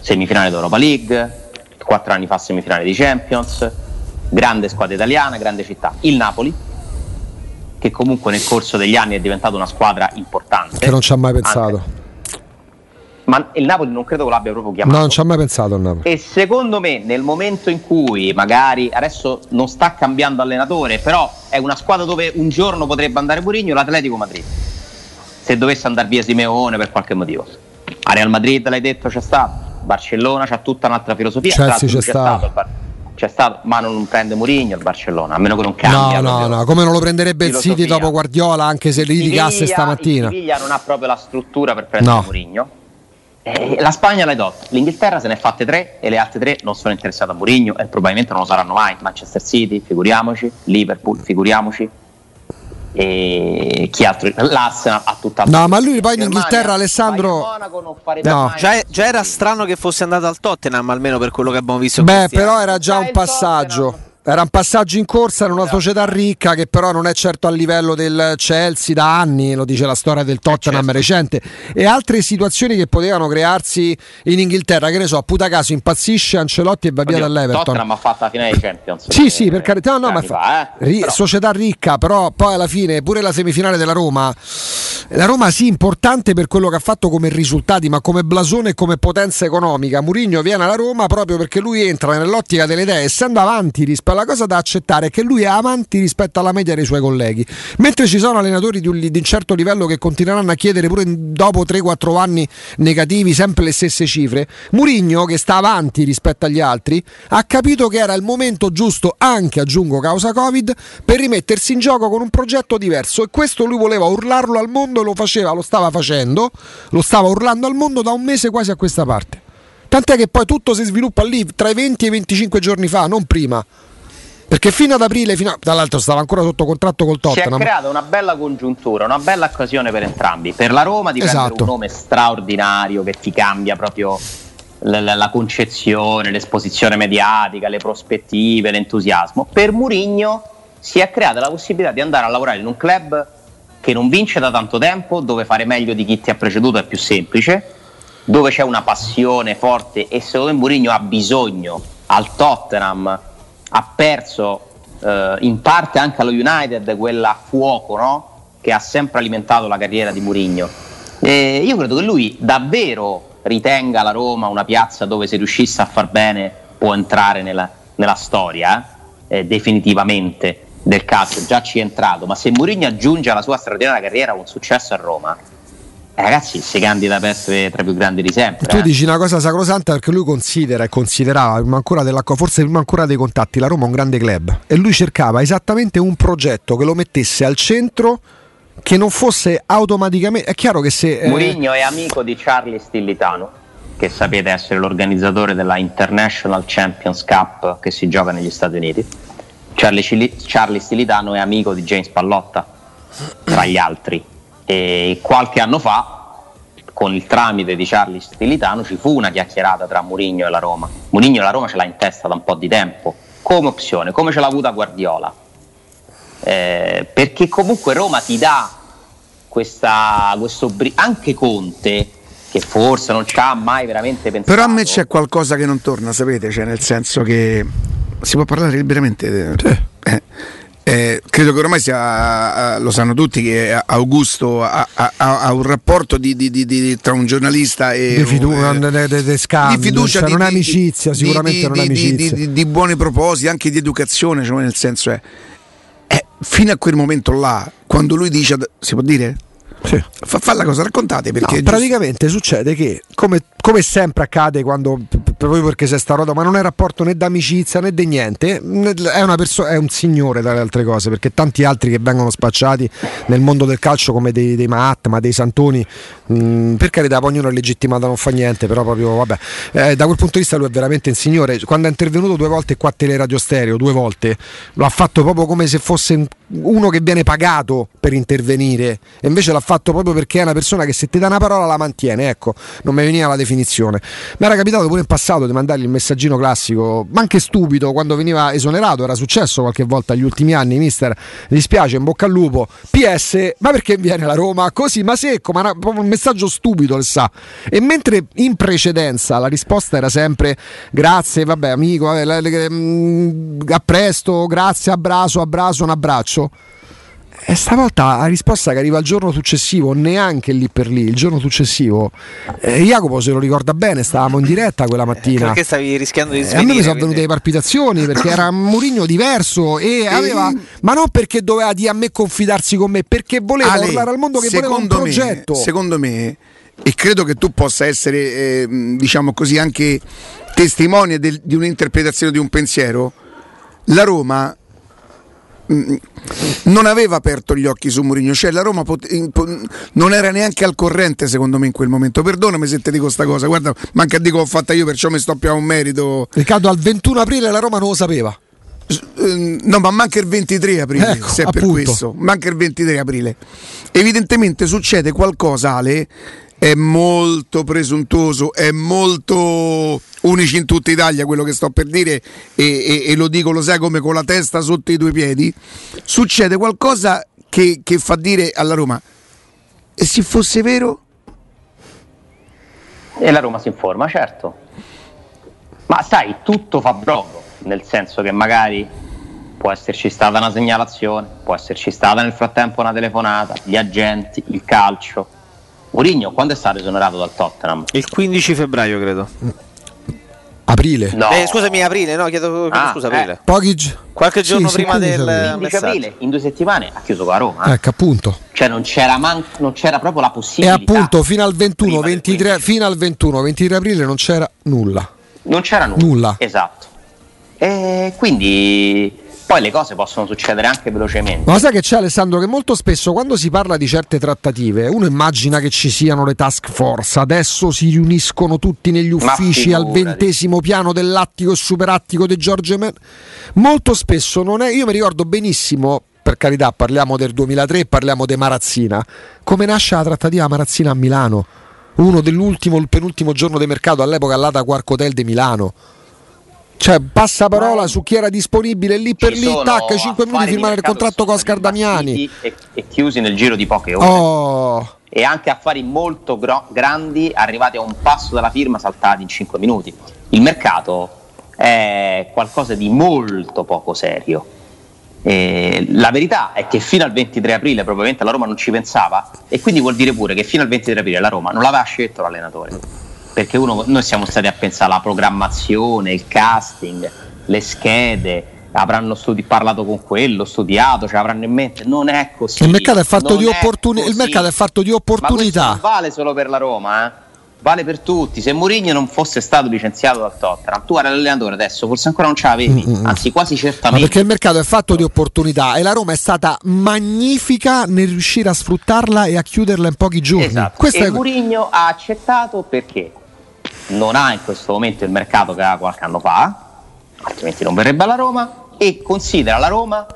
B: Semifinale d'Europa League quattro anni fa semifinale di Champions. Grande squadra italiana grande città. Il Napoli che comunque nel corso degli anni è diventata una squadra importante.
C: Che non ci ha mai pensato.
B: Anche, ma il Napoli non credo che l'abbia proprio chiamato.
C: No, non ci ha mai pensato il Napoli.
B: E secondo me nel momento in cui magari adesso non sta cambiando allenatore, però è una squadra dove un giorno potrebbe andare Mourinho, l'Atletico Madrid. Se dovesse andare via Simeone per qualche motivo. A Real Madrid l'hai detto c'è stato, Barcellona c'ha tutta un'altra filosofia,
C: Chelsea c'è, c'è stato.
B: stato c'è stato, ma non prende Mourinho il Barcellona, a meno che non cambia.
C: No, no, no, come non lo prenderebbe filosofia. il City dopo Guardiola, anche se litigasse stamattina.
B: Il Siviglia non ha proprio la struttura per prendere no. Mourinho eh, la Spagna l'hai dot, l'Inghilterra se ne è fatte tre e le altre tre non sono interessate a Mourinho e probabilmente non lo saranno mai. Manchester City, figuriamoci, Liverpool, figuriamoci. E chi altro? L'Arsenal ha tutta
C: No, ma lui poi in Inghilterra Alessandro
D: no. già, già, era strano che fosse andato al Tottenham almeno per quello che abbiamo visto
C: Beh, però era già un passaggio era un passaggio in corsa, era una società ricca che però non è certo a livello del Chelsea da anni, lo dice la storia del Tottenham certo. recente, e altre situazioni che potevano crearsi in Inghilterra, che ne so, a puta caso impazzisce Ancelotti e va via dall'Everton.
B: Tottenham ha fatto la finale dei Champions.
C: Sì, sì, per carità, no, no, ma fa, eh? ri- società ricca, però poi alla fine pure la semifinale della Roma, la Roma sì, importante per quello che ha fatto come risultati, ma come blasone e come potenza economica. Murigno viene alla Roma proprio perché lui entra nell'ottica delle idee, essendo avanti rispetto la cosa da accettare è che lui è avanti rispetto alla media dei suoi colleghi. Mentre ci sono allenatori di un, di un certo livello che continueranno a chiedere pure dopo 3-4 anni negativi sempre le stesse cifre, Murigno, che sta avanti rispetto agli altri, ha capito che era il momento giusto, anche aggiungo causa Covid, per rimettersi in gioco con un progetto diverso e questo lui voleva urlarlo al mondo e lo faceva, lo stava facendo, lo stava urlando al mondo da un mese quasi a questa parte. Tant'è che poi tutto si sviluppa lì tra i 20 e i 25 giorni fa, non prima. Perché fino ad aprile, fino a, dall'altro stava ancora sotto contratto col Tottenham.
B: Si è creata una bella congiuntura, una bella occasione per entrambi. Per la Roma di esatto. prendere un nome straordinario che ti cambia proprio la, la, la, concezione, l'esposizione mediatica, le prospettive, l'entusiasmo. Per Murigno si è creata la possibilità di andare a lavorare in un club che non vince da tanto tempo, dove fare meglio di chi ti ha preceduto è più semplice, dove c'è una passione forte e secondo me Murigno ha bisogno al Tottenham ha perso eh, in parte anche allo United quella fuoco no? che ha sempre alimentato la carriera di Mourinho. E io credo che lui davvero ritenga la Roma una piazza dove se riuscisse a far bene può entrare nella, nella storia eh, definitivamente del calcio, già ci è entrato, ma se Mourinho aggiunge alla sua straordinaria carriera un successo a Roma, ragazzi, si candida per essere tra i più grandi di sempre.
C: Tu
B: eh.
C: dici una cosa sacrosanta perché lui considera e considerava, prima ancora forse prima ancora dei contatti, la Roma un grande club e lui cercava esattamente un progetto che lo mettesse al centro che non fosse automaticamente. È chiaro che se.
B: Eh... Murigno è amico di Charlie Stillitano, che sapete essere l'organizzatore della International Champions Cup che si gioca negli Stati Uniti. Charlie, Charlie Stillitano è amico di James Pallotta, tra gli altri e qualche anno fa, con il tramite di Charlie Stilitano, ci fu una chiacchierata tra Mourinho e la Roma. Mourinho e la Roma ce l'ha in testa da un po' di tempo, come opzione, come ce l'ha avuta Guardiola. Eh, perché comunque Roma ti dà questa, questo bri- anche Conte che forse non ci ha mai veramente pensato.
A: Però a me c'è qualcosa che non torna sapete? Cioè nel senso che si può parlare liberamente eh, eh eh, credo che ormai sia, lo sanno tutti, che Augusto ha, ha, ha un rapporto di, di, di, tra un giornalista e
C: di, fidu- eh, de, de scambio, di fiducia, cioè non è amicizia, sicuramente non è amicizia.
A: Di, buoni propositi, anche di educazione, cioè nel senso è, è fino a quel momento là, quando lui dice, si può dire? Sì. Fa, fa la cosa, raccontate perché.
C: No, praticamente succede che, come, come, sempre accade quando. Proprio perché c'è sta roba, ma non è rapporto né d'amicizia né di niente. È, una perso- è un signore dalle altre cose, perché tanti altri che vengono spacciati nel mondo del calcio come dei, dei Mahatma, dei Santoni, mh, mm, per carità, poi ognuno è legittimato, non fa niente, però proprio vabbè. Eh, da quel punto di vista lui è veramente un signore. Quando è intervenuto due volte qua a Teleradio Stereo, due volte, lo ha fatto proprio come se fosse uno che viene pagato per intervenire, e invece l'ha fatto proprio perché è una persona che se ti dà una parola la mantiene, ecco, non mi veniva la definizione. Mi era capitato pure in passato di mandargli il messaggino classico, ma anche stupido, quando veniva esonerato, era successo qualche volta negli ultimi anni, mister, mi dispiace, in bocca al lupo, PS, ma perché viene la Roma? Così, ma secco, ma proprio un messaggio stupido, le sa. E mentre in precedenza la risposta era sempre grazie, vabbè amico, vabbè, mm, a presto, grazie, abbraccio, abbraccio, un abbraccio E stavolta la risposta che arriva il giorno successivo, neanche lì per lì, il giorno successivo, eh, Jacopo se lo ricorda bene, stavamo in diretta quella mattina.
D: Perché stavi rischiando di svenire,
C: eh, A me mi sono venute le palpitazioni perché era un Murigno diverso e aveva, ma non perché doveva di a me confidarsi con me, perché voleva Ale, parlare al mondo che voleva un progetto.
A: Me, secondo me, e credo che tu possa essere, eh, diciamo così, anche testimone del, di un'interpretazione di un pensiero, la Roma non aveva aperto gli occhi su Mourinho, cioè la Roma pot- non era neanche al corrente secondo me in quel momento. Perdonami se ti dico questa cosa, guarda, manca dico l'ho fatta io, perciò mi sto più a un merito.
C: Riccardo, al 21 aprile la Roma non lo sapeva.
A: Ehm, no, ma manca il 23 aprile, ecco, se è appunto. per questo. Manca il 23 aprile. Evidentemente succede qualcosa, Ale, è molto presuntuoso, è molto unici in tutta Italia quello che sto per dire e, e, e, lo dico, lo sai come con la testa sotto i due piedi, succede qualcosa che, che fa dire alla Roma, e se fosse vero?
B: E la Roma si informa, certo. Ma sai, tutto fa brodo, nel senso che magari può esserci stata una segnalazione, può esserci stata nel frattempo una telefonata, gli agenti, il calcio Mourinho quando è stato esonerato dal Tottenham?
D: Il 15 febbraio credo.
C: Aprile.
D: No. Eh, scusami, aprile, no, chiedo, ah, scusa, aprile. Eh.
C: Pochi
D: Qualche giorno sì, prima del
B: 15 aprile, in due settimane ha chiuso con la Roma.
C: Eh. Ecco, appunto.
B: Cioè non c'era, man- non c'era proprio la possibilità.
C: E appunto fino al 21, 23, fino al 21, 23 aprile non c'era nulla.
B: Non c'era nulla. nulla. Esatto. E quindi poi le cose possono succedere anche velocemente.
C: Ma sai che c'è Alessandro che molto spesso quando si parla di certe trattative uno immagina che ci siano le task force, adesso si riuniscono tutti negli uffici al ventesimo piano dell'attico e superattico di Giorgio Men. Molto spesso non è, io mi ricordo benissimo per carità, parliamo del 2003, parliamo di Marazzina. Come nasce la trattativa Marazzina a Milano? Uno dell'ultimo, il penultimo giorno di mercato all'epoca all'Ata Quark Hotel di Milano. Cioè, passa parola su chi era disponibile lì per lì, tac, 5 minuti firmare il contratto con Oscar Damiani.
B: E, e, chiusi nel giro di poche ore.
C: Oh.
B: E anche affari molto gro- grandi, arrivati a un passo dalla firma, saltati in 5 minuti. Il mercato è qualcosa di molto poco serio. E la verità è che fino al 23 aprile probabilmente la Roma non ci pensava e quindi vuol dire pure che fino al 23 aprile la Roma non l'aveva scelto l'allenatore perché uno, noi siamo stati a pensare alla programmazione, il casting, le schede, avranno studi- parlato con quello, studiato, ce l'avranno in mente. Non è così.
C: Il mercato è fatto, di, opportuni- il mercato è fatto di opportunità.
B: non vale solo per la Roma, eh? vale per tutti. Se Mourinho non fosse stato licenziato dal Tottenham, tu eri l'allenatore adesso, forse ancora non ce l'avevi, Mm-mm. anzi quasi certamente.
C: Ma perché il mercato è fatto di opportunità e la Roma è stata magnifica nel riuscire a sfruttarla e a chiuderla in pochi giorni.
B: Esatto. Questa e è... Mourinho ha accettato perché? Non ha in questo momento il mercato che ha qualche anno fa, altrimenti non verrebbe alla Roma, e considera la Roma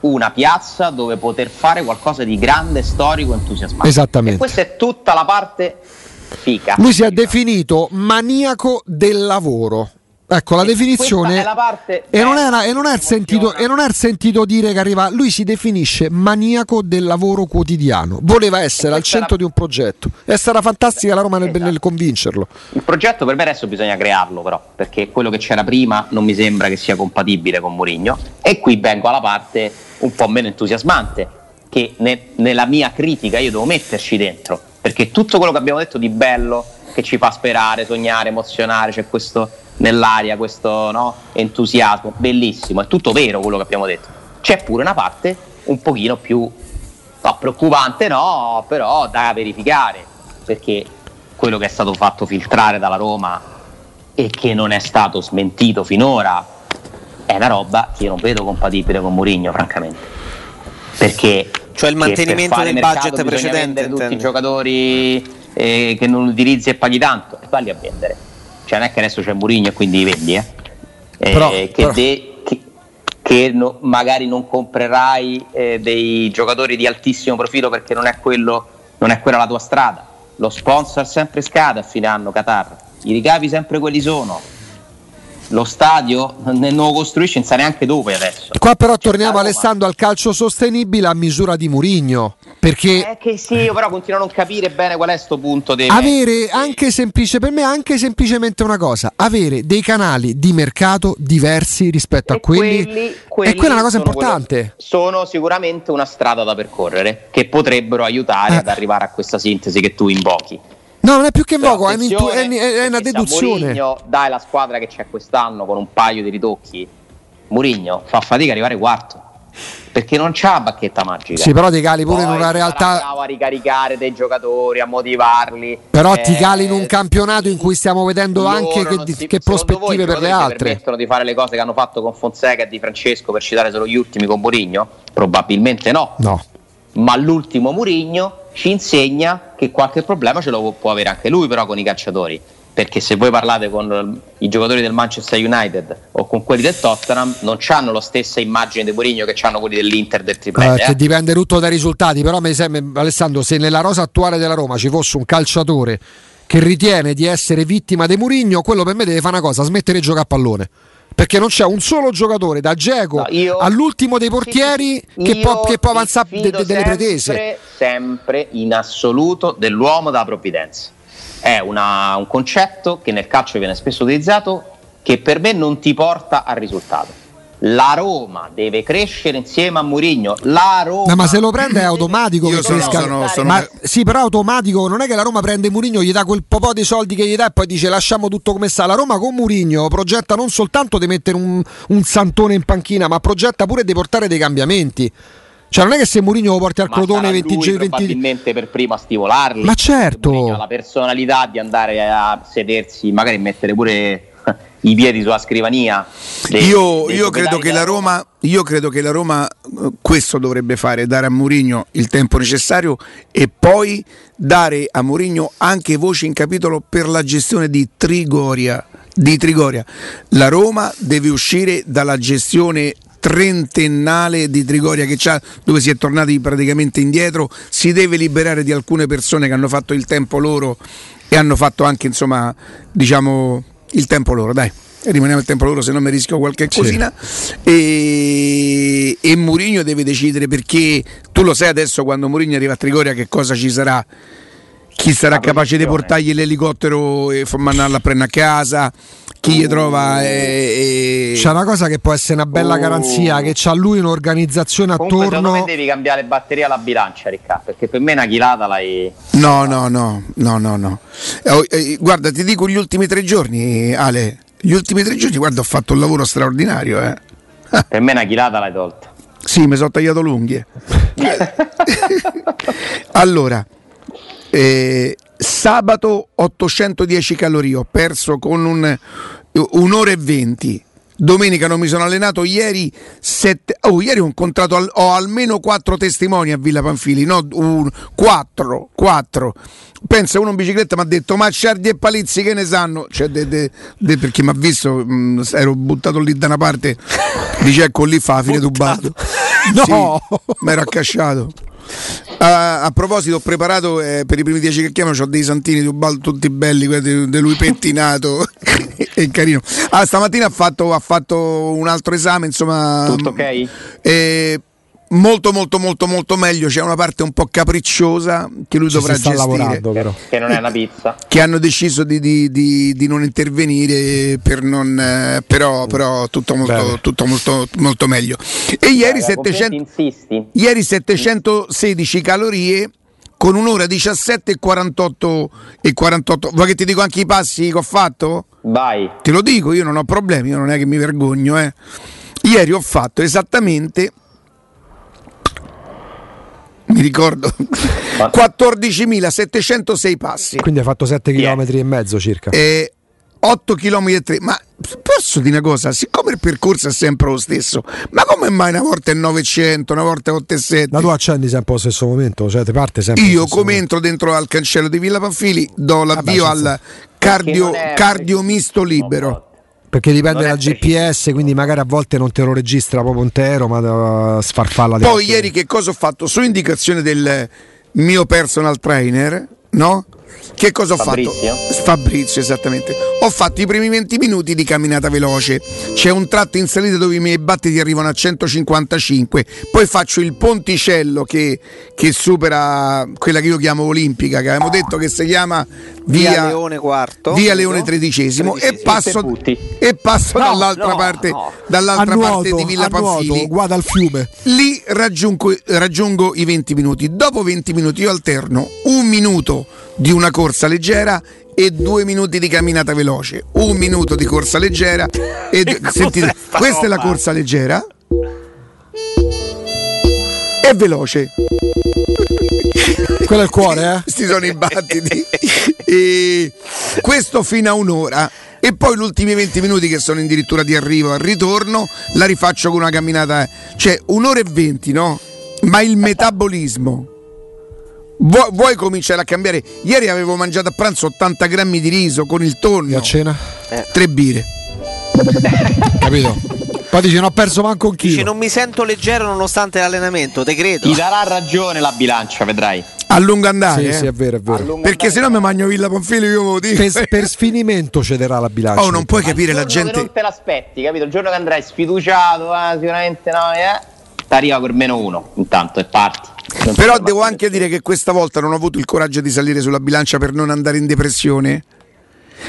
B: una piazza dove poter fare qualcosa di grande, storico, entusiasmante.
C: Esattamente. E
B: questa è tutta la parte fica.
C: Lui si è definito maniaco del lavoro. Ecco la e definizione. La e, non era, e, non è sentito, e non è sentito dire che arriva. Lui si definisce maniaco del lavoro quotidiano. Voleva essere al centro la... di un progetto. E sarà fantastica la Roma nel, esatto. nel, convincerlo.
B: Il progetto per me adesso bisogna crearlo, però, perché quello che c'era prima non mi sembra che sia compatibile con Mourinho. E qui vengo alla parte un po' meno entusiasmante, che ne, nella mia critica io devo metterci dentro. Perché tutto quello che abbiamo detto di bello, che ci fa sperare, sognare, emozionare, c'è questo nell'aria questo no, entusiasmo, bellissimo, è tutto vero quello che abbiamo detto. C'è pure una parte un pochino più no, preoccupante, no, però da verificare, perché quello che è stato fatto filtrare dalla Roma e che non è stato smentito finora è una roba che io non vedo compatibile con Mourinho, francamente. Perché
D: cioè il mantenimento del budget precedente
B: tutti i giocatori eh, che non utilizzi e paghi tanto e valli a vendere cioè non è che adesso c'è Murigno e quindi vendi, eh? Eh, però, che, però... De, che, che no, magari non comprerai eh, dei giocatori di altissimo profilo perché non è, quello, non è quella la tua strada. Lo sponsor sempre scade a fine anno Qatar, i ricavi sempre quelli sono. Lo stadio non lo costruisce, non sa neanche dove adesso.
C: Qua però torniamo Alessandro al calcio sostenibile a misura di Murigno. Perché
B: è che sì, io però continuo a non capire bene qual è sto punto
C: di avere anche semplice per me anche semplicemente una cosa, avere dei canali di mercato diversi rispetto a quelli, quelli, quelli e quella è una cosa importante. Quello,
B: sono sicuramente una strada da percorrere che potrebbero aiutare eh. ad arrivare a questa sintesi che tu invochi.
C: No, non è più che invoco, è, è, è, una deduzione.
B: Mourinho dai la squadra che c'è quest'anno con un paio di ritocchi. Mourinho fa fatica ad arrivare quarto perché non c'ha bacchetta magica.
C: Sì, però ti cali pure Poi in una realtà.
B: Bravo a ricaricare dei giocatori, a motivarli.
C: Però eh, ti cali in un campionato in cui stiamo vedendo anche che, si, che prospettive per le altre.
B: permettono di fare le cose che hanno fatto con Fonseca e Di Francesco, per citare solo gli ultimi con Murigno? Probabilmente no.
C: No.
B: Ma l'ultimo Murigno ci insegna che qualche problema ce lo può avere anche lui, però con i calciatori perché se voi parlate con i giocatori del Manchester United o con quelli del Tottenham non hanno la stessa immagine di Mourinho che hanno quelli dell'Inter del triplete
C: eh, eh. dipende tutto dai risultati però mi sembra Alessandro se nella rosa attuale della Roma ci fosse un calciatore che ritiene di essere vittima di Mourinho quello per me deve fare una cosa smettere di giocare a pallone perché non c'è un solo giocatore da Geco no, all'ultimo dei portieri sì, che, può, che, può, avanzare de, de, delle pretese.
B: sempre in assoluto dell'uomo della provvidenza. È una, un concetto che nel calcio viene spesso utilizzato che per me non ti porta al risultato. La Roma deve crescere insieme a Mourinho. La Roma.
C: No, ma se lo prende è automatico.
A: Io sono, sono, sono...
C: Ma, sì, però automatico. Non è che la Roma prende Mourinho, gli dà quel po' di soldi che gli dà e poi dice lasciamo tutto come sta. La Roma con Mourinho progetta non soltanto di mettere un, un santone in panchina, ma progetta pure di portare dei cambiamenti. Cioè, non è che se Mourinho lo porti al Ma Crotone 20
B: giorni. 20... probabilmente per primo a stimolarli.
C: Ma certo.
B: Ha la personalità di andare a sedersi, magari mettere pure i piedi sulla scrivania.
A: Dei, io, dei io, credo che la Roma, io credo che la Roma eh, questo dovrebbe fare, dare a Mourinho il tempo necessario e poi dare a Mourinho anche voce in capitolo per la gestione di Trigoria. Di Trigoria. La Roma deve uscire dalla gestione trentennale di Trigoria che c'ha, dove si è tornati praticamente indietro, si deve liberare di alcune persone che hanno fatto il tempo loro e hanno fatto anche insomma diciamo il tempo loro, dai. Rimaniamo il tempo loro se non mi rischio qualche cosina sì. e, e Murigno deve decidere perché tu lo sai adesso quando Murigno arriva a Trigoria che cosa ci sarà chi sarà capace di portargli l'elicottero e mandarlo a prendere a casa chi gli trova e,
C: e... c'è una cosa che può essere una bella uh. garanzia che c'ha lui un'organizzazione Comunque, attorno
B: secondo me devi cambiare batteria alla bilancia Riccardo perché per me una chilata l'hai
A: no no no no no no eh, eh, guarda ti dico gli ultimi tre giorni Ale gli ultimi tre giorni guarda ho fatto un lavoro straordinario eh.
B: per me una chilata l'hai tolta
A: sì mi sono tagliato l'unghie allora eh, sabato 810 calorie, ho perso con un, un'ora e venti. Domenica non mi sono allenato, ieri, sette, oh, ieri ho incontrato al, ho almeno quattro testimoni a Villa Panfili, no, un, quattro, quattro. Pensa uno in bicicletta mi ha detto ma Ciardi e Palizzi che ne sanno? Cioè, de, de, de, perché mi ha visto, mh, mm, ero buttato lì da una parte, dice ecco lì fa, fine tubato. No! Sì, mi ero accasciato. A, a, proposito, ho preparato eh, per i primi dieci che chiamano, ho dei santini tubaldo, tutti belli, quelli di lui pettinato e carino. Ah, stamattina ha fatto, ha fatto, un altro esame, insomma.
B: Tutto ok?
A: Eh, molto molto molto molto meglio. C'è una parte un po' capricciosa che lui Ci dovrà gestire.
B: che, che non è una pizza.
A: che hanno deciso di, di, di, di non intervenire per non, eh, però, però tutto, molto, tutto molto, molto, meglio. E ieri, Beh, 700, ieri 716 calorie con un'ora 17 e 48 e 48 vuoi che ti dico anche i passi che ho fatto?
B: vai.
A: Te lo dico io non ho problemi io non è che mi vergogno eh. ieri ho fatto esattamente mi ricordo 14.706 passi.
C: Quindi hai fatto 7 km yeah. e mezzo circa.
A: E 8 km e 3. Ma posso dire una cosa? Siccome il percorso è sempre lo stesso, ma come mai una volta è 900, una volta è 8,7?
C: Ma tu accendi sempre allo stesso momento? Cioè ti parte sempre
A: Io come momento. entro dentro al cancello di Villa Panfili do l'avvio Vabbè, al cardio, cardio misto libero
C: perché dipende dal GPS, quindi magari a volte non te lo registra proprio intero, ma sfarfalla.
A: Poi ieri che cosa ho fatto? Su indicazione del mio personal trainer, no? Che cosa ho
B: Fabrizio?
A: fatto? Fabrizio, esattamente. Ho fatto i primi 20 minuti di camminata veloce. C'è un tratto in salita dove i miei battiti arrivano a 155. Poi faccio il ponticello che, che supera quella che io chiamo olimpica, che avevamo detto che si chiama
D: Via,
A: via
D: Leone IV.
A: Via Leone XIII e passo, e passo
B: No,
A: dall'altra
B: no,
A: parte,
B: no.
A: dall'altra
C: a
A: parte
C: nuoto,
A: di Villa
C: nuoto,
A: Panfili.
C: guarda al fiume.
A: Lì raggiungo, raggiungo i 20 minuti. Dopo 20 minuti io alterno un minuto di una corsa leggera e due minuti di camminata veloce. Un minuto di corsa leggera e
B: cos'è
A: sentite,
B: sta
A: questa è la
B: roba?
A: corsa leggera e veloce.
C: Quello è il cuore, eh?
A: Questi sono i battiti. e questo fino a un'ora. E poi gli ultimi 20 minuti che sono addirittura di arrivo al ritorno, la rifaccio con una camminata. Cioè, un'ora e 20, no? Ma il metabolismo. Vuoi, vuoi cominciare a cambiare? Ieri avevo mangiato a pranzo 80 grammi di riso con il
C: E
A: tonno,
C: a cena?
A: tre birre.
C: Capito? Poi dici non ho perso manco un chilo.
D: non mi sento leggero nonostante l'allenamento, te credo.
B: Ti darà ragione la bilancia, vedrai.
A: A lungo andare.
C: Sì,
A: eh.
C: sì, è vero, è vero.
A: Perché se no mi mangio Villa Panfili, io ve lo dico.
C: Per, per sfinimento cederà la bilancia.
A: Oh, non puoi capire la gente.
B: non te l'aspetti, capito? Il giorno che andrai sfiduciato, eh, sicuramente no, eh. Arriva per meno uno, intanto e parti. Non
A: Però devo anche dire che questa volta non ho avuto il coraggio di salire sulla bilancia per non andare in depressione.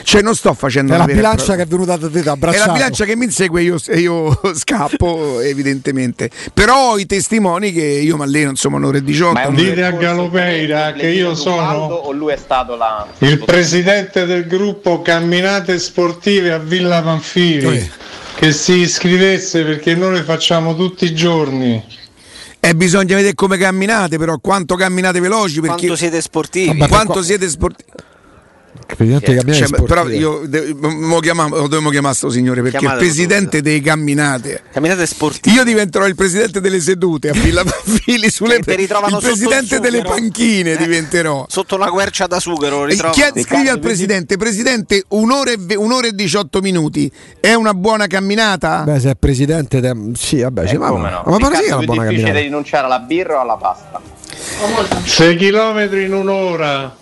A: Cioè, non sto facendo
C: È la bilancia che
A: propria-
C: è venuta da te da
A: È
C: abbracciare.
A: la bilancia che mi insegue e io, e io scappo, evidentemente. Però ho i testimoni che io mi alleno, insomma, un'ora e 18.
B: Ma è un
E: Dite a Galopeira
B: che
E: che io sono
B: O lui è stato la.
E: il presidente del gruppo Camminate Sportive a Villa Panfili. Che si iscrivesse perché noi le facciamo tutti i giorni.
A: E bisogna vedere come camminate, però, quanto camminate veloci. Perché
D: Quanto siete sportivi?
C: Vabbè,
A: quanto
C: qua-
A: siete sportivi.
C: Presidente di camminate
A: Cioè, però io de- mo chiamavo- lo dobbiamo chiamare sto signore perché il presidente dei camminate.
D: Camminate sportive.
A: Io diventerò il presidente delle sedute a Villa Panfili sulle
D: ritrovano
A: il
D: sotto il
A: presidente delle panchine
D: Eh.
A: diventerò.
D: Sotto una quercia da sughero
A: chied- scrivi al presidente, presidente, un'ora e, ve- un'ora e 18 minuti è una buona camminata?
C: Beh, se è presidente, de- sì, vabbè, sì, ma,
B: come no?
C: ma pare sì che è una buona
B: difficile
C: camminata.
B: rinunciare alla birra o alla pasta?
E: 6 km in un'ora.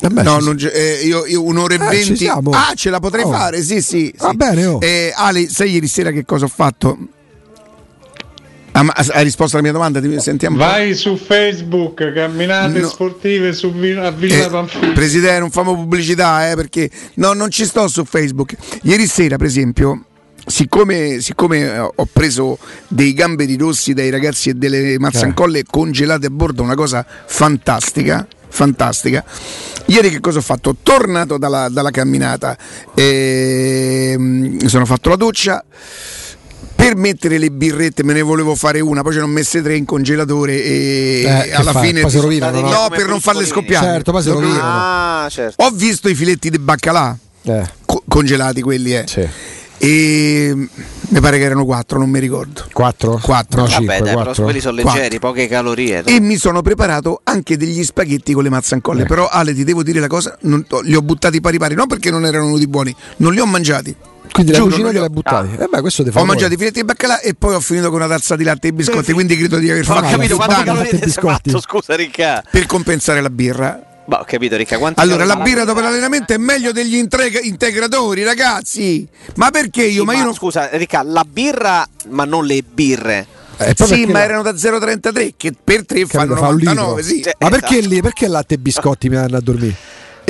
C: Vabbè,
A: no, non eh, io, io un'ora e
C: Eh,
A: 20.
C: siamo.
A: Ah, ce la potrei
C: Oh.
A: fare, sì, sì.
C: Va
A: sì.
C: bene, oh.
A: Eh, Ale, sai ieri sera che cosa ho fatto? Ah, ma hai risposto alla mia domanda? Ti- Sentiamo.
E: Vai su Facebook, Camminate
A: No.
E: Sportive su a Villa
A: Eh,
E: Panfili.
A: Presidente, non famo pubblicità, eh, perché no, non ci sto su Facebook. Ieri sera, per esempio, siccome, siccome eh, ho preso dei gamberi rossi dai ragazzi e delle mazzancolle congelate a bordo, una cosa fantastica. Fantastica. Ieri che cosa ho fatto? Tornato dalla, dalla camminata, e, mi sono fatto la doccia. Per mettere le birrette me ne volevo fare una, poi ce ne ho messe tre in congelatore e
C: Eh,
A: alla
C: fai?
A: fine
C: rovinano,
A: no,
C: no?
A: per non farle scoppiare.
C: Certo, poi si
A: Dopo-
C: rovinano.
D: Ah, certo.
A: Ho visto i filetti di baccalà
C: Eh,
A: co- congelati quelli, eh.
C: sì.
A: E mi pare che erano quattro, non mi ricordo.
C: 4?
A: Quattro.
C: No,
D: Vabbè,
C: 5,
D: dai, però
C: 4.
D: quelli sono
A: Quattro.
D: leggeri, poche calorie.
A: E mi sono preparato anche degli spaghetti con le mazzancolle.
C: Ecco.
A: Però, Ale, ti devo dire la cosa: non- li ho buttati pari pari, non perché non erano venuti buoni, non li ho mangiati.
C: Quindi la
A: Giuro,
C: cucina te
A: ho-
C: buttati. Eh beh, questo ti fa
A: Ho mangiato i filetti di baccalà e poi ho finito con una tazza di latte e biscotti. Quindi credo di aver
D: ho
A: fatto
D: capito
A: più
D: quante
C: danno.
A: danno
D: calorie fatto, scusa Ricca.
A: per compensare la birra.
D: Ma ho capito Ricca,
A: Allora, la birra dopo l'allenamento è meglio degli intreg- integratori, ragazzi. Ma perché io?
D: Sì,
A: ma io non.
D: Scusa Ricca, la birra, ma non le birre.
C: Eh,
A: Sì,
C: perché
A: ma
C: la-
A: erano da 0,33 che per 3
C: capito,
A: fanno
C: fa un litro.
A: 99, sì.
D: Cioè,
C: Ma perché
D: Esatto.
C: lì? Perché latte e biscotti mi hanno a dormire?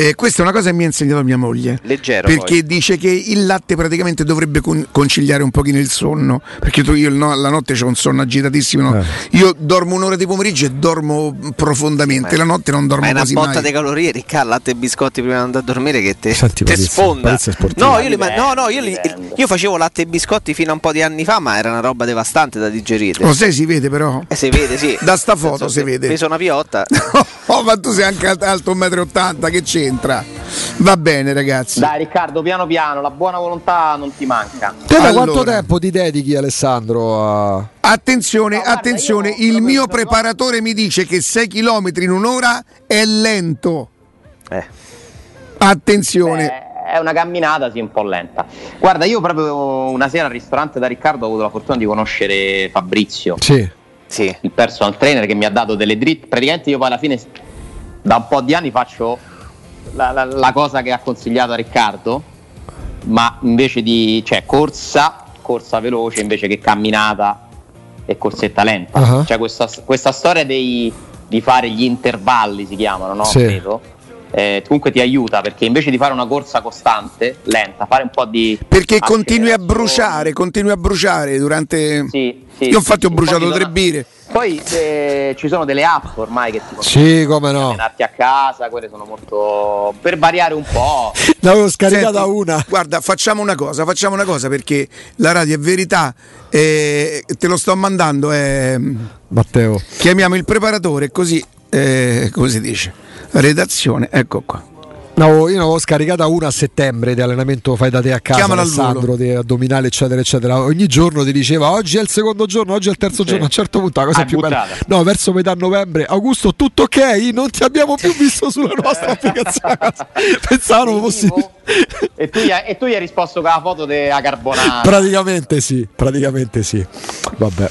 A: Eh, questa è una cosa che mi ha insegnato mia moglie.
D: Leggero,
A: Perché
D: poi.
A: dice che il latte praticamente dovrebbe con- conciliare un pochino il sonno. Perché tu, io no, la notte ho un sonno agitatissimo. no?
C: Eh.
A: Io dormo un'ora di pomeriggio e dormo profondamente. La notte non
D: Ma
A: dormo
D: è una
A: quasi
D: botta
A: mai.
D: di calorie, Ricca, latte e biscotti prima di andare a dormire che te,
C: Senti,
D: te
C: Patrizia,
D: sfonda.
C: Sportiva.
D: No, io, li ma- no, no, io, li- io facevo latte e biscotti fino a un po' di anni fa, ma era una roba devastante da digerire.
A: Lo sai, si vede però.
D: E si vede, sì.
A: Da sta foto si vede.
D: Peso una piotta.
A: oh, ma tu sei anche alt- alto 1,80 m, che c'entra? Va bene, ragazzi.
B: Dai Riccardo, piano piano, la buona volontà non ti manca.
C: Te da
A: Allora.
C: quanto tempo ti dedichi, Alessandro? A...
A: Attenzione,
B: No, guarda,
A: attenzione,
B: io
A: il mio preparatore mi dice che 6 km in un'ora è lento.
D: Eh.
A: Attenzione.
B: Eh, è una camminata, sì, un po' lenta. Guarda, io proprio una sera al ristorante da Riccardo ho avuto la fortuna di conoscere Fabrizio,
C: Sì.
D: Sì.
B: il personal trainer che mi ha dato delle dritte. Praticamente io poi alla fine da un po' di anni faccio la, la, la cosa che ha consigliato a Riccardo, ma invece di cioè, corsa, corsa veloce invece che camminata e corsetta lenta. Uh-huh. Cioè questa, questa storia dei, di fare gli intervalli si chiamano, no? Sì. Credo eh, comunque ti aiuta perché invece di fare una corsa costante, lenta, fare un po' di.
A: Perché continui a bruciare, continui a bruciare durante. Sì, sì, Io infatti ho bruciato tre birre.
B: Poi eh, ci sono delle app ormai che ti
C: Sì, come no.
B: Allenarti a casa, quelle sono molto. per variare un po'.
C: L'avevo scaricata Senti, una.
A: Guarda, facciamo una cosa, facciamo una cosa perché la radio è verità. Eh, te lo sto mandando. Eh,
C: Matteo.
A: Chiamiamo il preparatore così. Eh, come si dice? redazione, ecco qua.
C: No, io ne avevo scaricata una a settembre di allenamento fai da te a casa Chiamala Alessandro di addominale eccetera eccetera. Ogni giorno ti diceva oggi è il secondo giorno oggi è il terzo sì. giorno. A un certo punto la cosa ah, più buttata. bella no verso metà novembre Augusto tutto ok? Non ti abbiamo più visto sulla nostra applicazione. Pensavano fossi
B: e tu, gli hai, e tu gli hai risposto con la foto della carbonara.
C: Praticamente sì praticamente sì. Vabbè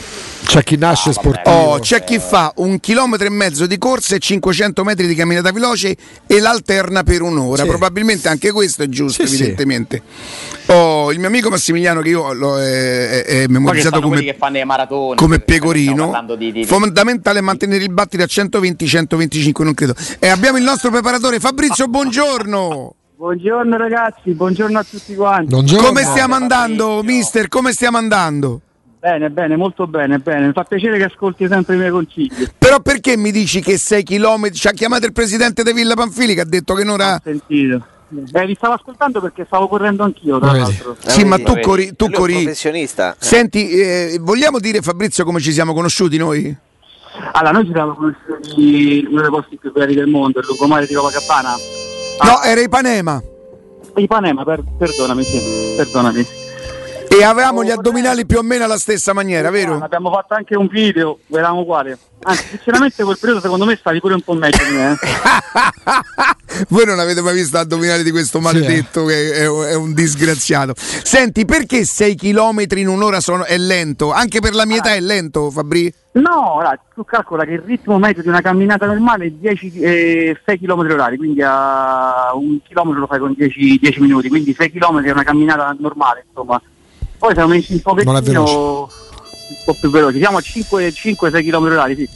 C: c'è chi nasce ah, sportivo.
A: Oh, c'è chi fa un chilometro e mezzo di corsa e 500 metri di camminata veloce e l'alterna per un'ora. Sì. Probabilmente anche questo è giusto, sì, evidentemente. Sì. Oh, il mio amico Massimiliano, che io l'ho è, è memorizzato come,
B: maratone,
A: come pecorino. Di, di, Fondamentale mantenere il battito a 120-125, non credo. E abbiamo il nostro preparatore Fabrizio, buongiorno.
F: Buongiorno ragazzi, buongiorno a tutti quanti.
A: Buongiorno. Come stiamo andando, mister? Come stiamo andando?
F: Bene, bene, molto bene, bene. Mi fa piacere che ascolti sempre i miei consigli.
A: Però perché mi dici che 6 km? Ci ha chiamato il presidente di Villa Panfili che ha detto che non ha.
F: Ho sentito. Eh, li stavo ascoltando perché stavo correndo anch'io, tra l'altro.
A: Sì, ma tu corri. Tu corri.
D: professionista.
A: Senti, eh, vogliamo dire, Fabrizio, come ci siamo conosciuti noi?
F: Allora, noi ci siamo conosciuti in uno dei posti più belli del mondo, il lungomare di Copacabana.
A: Ah. No, era Ipanema.
F: Ipanema, per, perdonami, sì, perdonami.
A: E avevamo gli addominali più o meno alla stessa maniera, vero?
F: Abbiamo fatto anche un video, eravamo uguali. Anzi, sinceramente quel periodo secondo me stavi pure un po' meglio di me.
A: Eh. Voi non avete mai visto addominali di questo maledetto sì, eh. che è, è, un disgraziato. Senti, perché 6 km in un'ora sono, è lento? Anche per la mia ah. età è lento, Fabri?
F: No, ora, tu calcola che il ritmo medio di una camminata normale è 10, eh, 6 km orari, quindi a un chilometro lo fai con 10, 10 minuti, quindi 6 km è una camminata normale, insomma. Poi siamo messi un pochettino un po' più veloci, siamo a 5-6 km orari, sì.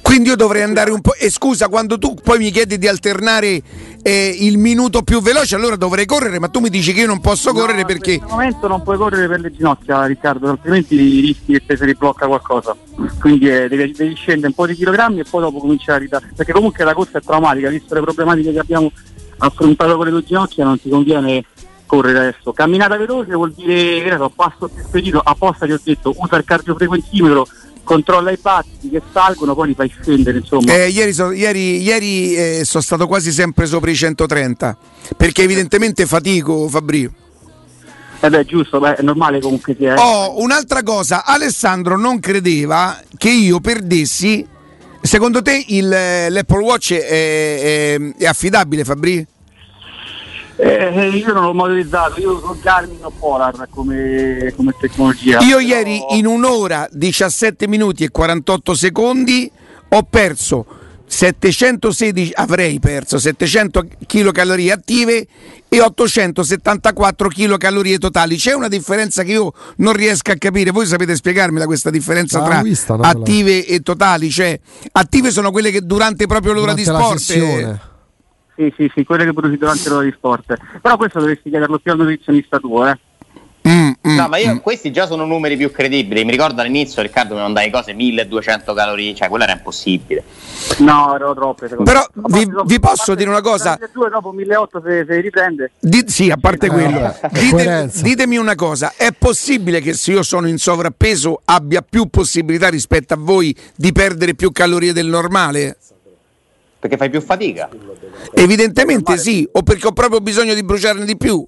A: Quindi io dovrei andare un po'. E scusa, quando tu poi mi chiedi di alternare eh, il minuto più veloce, allora dovrei correre, ma tu mi dici che io non posso no, correre perché. In
F: questo momento non puoi correre per le ginocchia, Riccardo, altrimenti rischi che ti si riblocca qualcosa. Quindi eh, devi, devi, scendere un po' di chilogrammi e poi dopo cominciare a ridare. Perché comunque la corsa è traumatica, visto le problematiche che abbiamo affrontato con le tue ginocchia, non ti conviene correre adesso. Camminata veloce vuol dire che so, passo più spedito, apposta ti ho detto usa il cardiofrequentimetro, controlla i passi che salgono, poi li fai scendere. Insomma.
A: Eh, ieri, so, ieri, ieri eh, sono stato quasi sempre sopra i 130, perché evidentemente fatico Fabri.
F: Eh beh, giusto, beh, è normale comunque sia.
A: Eh. Oh, un'altra cosa, Alessandro non credeva che io perdessi. Secondo te il, l'Apple Watch è, è, è affidabile, Fabri?
F: Eh, io non l'ho motorizzato, io uso Garmin o Polar come, come tecnologia.
A: Io Però... ieri in un'ora 17 minuti e 48 secondi ho perso 716 avrei perso 700 kcal attive e 874 kcal totali. C'è una differenza che io non riesco a capire. Voi sapete spiegarmela questa differenza tra vista, attive e totali? Cioè, attive sono quelle che durante proprio l'ora durante di sport
F: sì, sì, sì, quelle che produci durante l'ora di sport. Però questo dovresti chiederlo più al nutrizionista tuo, eh.
B: Mm, mm, no, ma io, mm. questi già sono numeri più credibili. Mi ricordo all'inizio Riccardo mi mandai cose 1200 calorie, cioè quello era impossibile.
F: No, erano troppe.
A: Però vi, vi posso dire una cosa:
F: 2 dopo 1800 se, se riprende.
A: Di, sì, a parte quello, dite, ditemi una cosa: è possibile che se io sono in sovrappeso abbia più possibilità rispetto a voi di perdere più calorie del normale?
B: Perché fai più fatica?
A: Evidentemente sì, o perché ho proprio bisogno di bruciarne di più.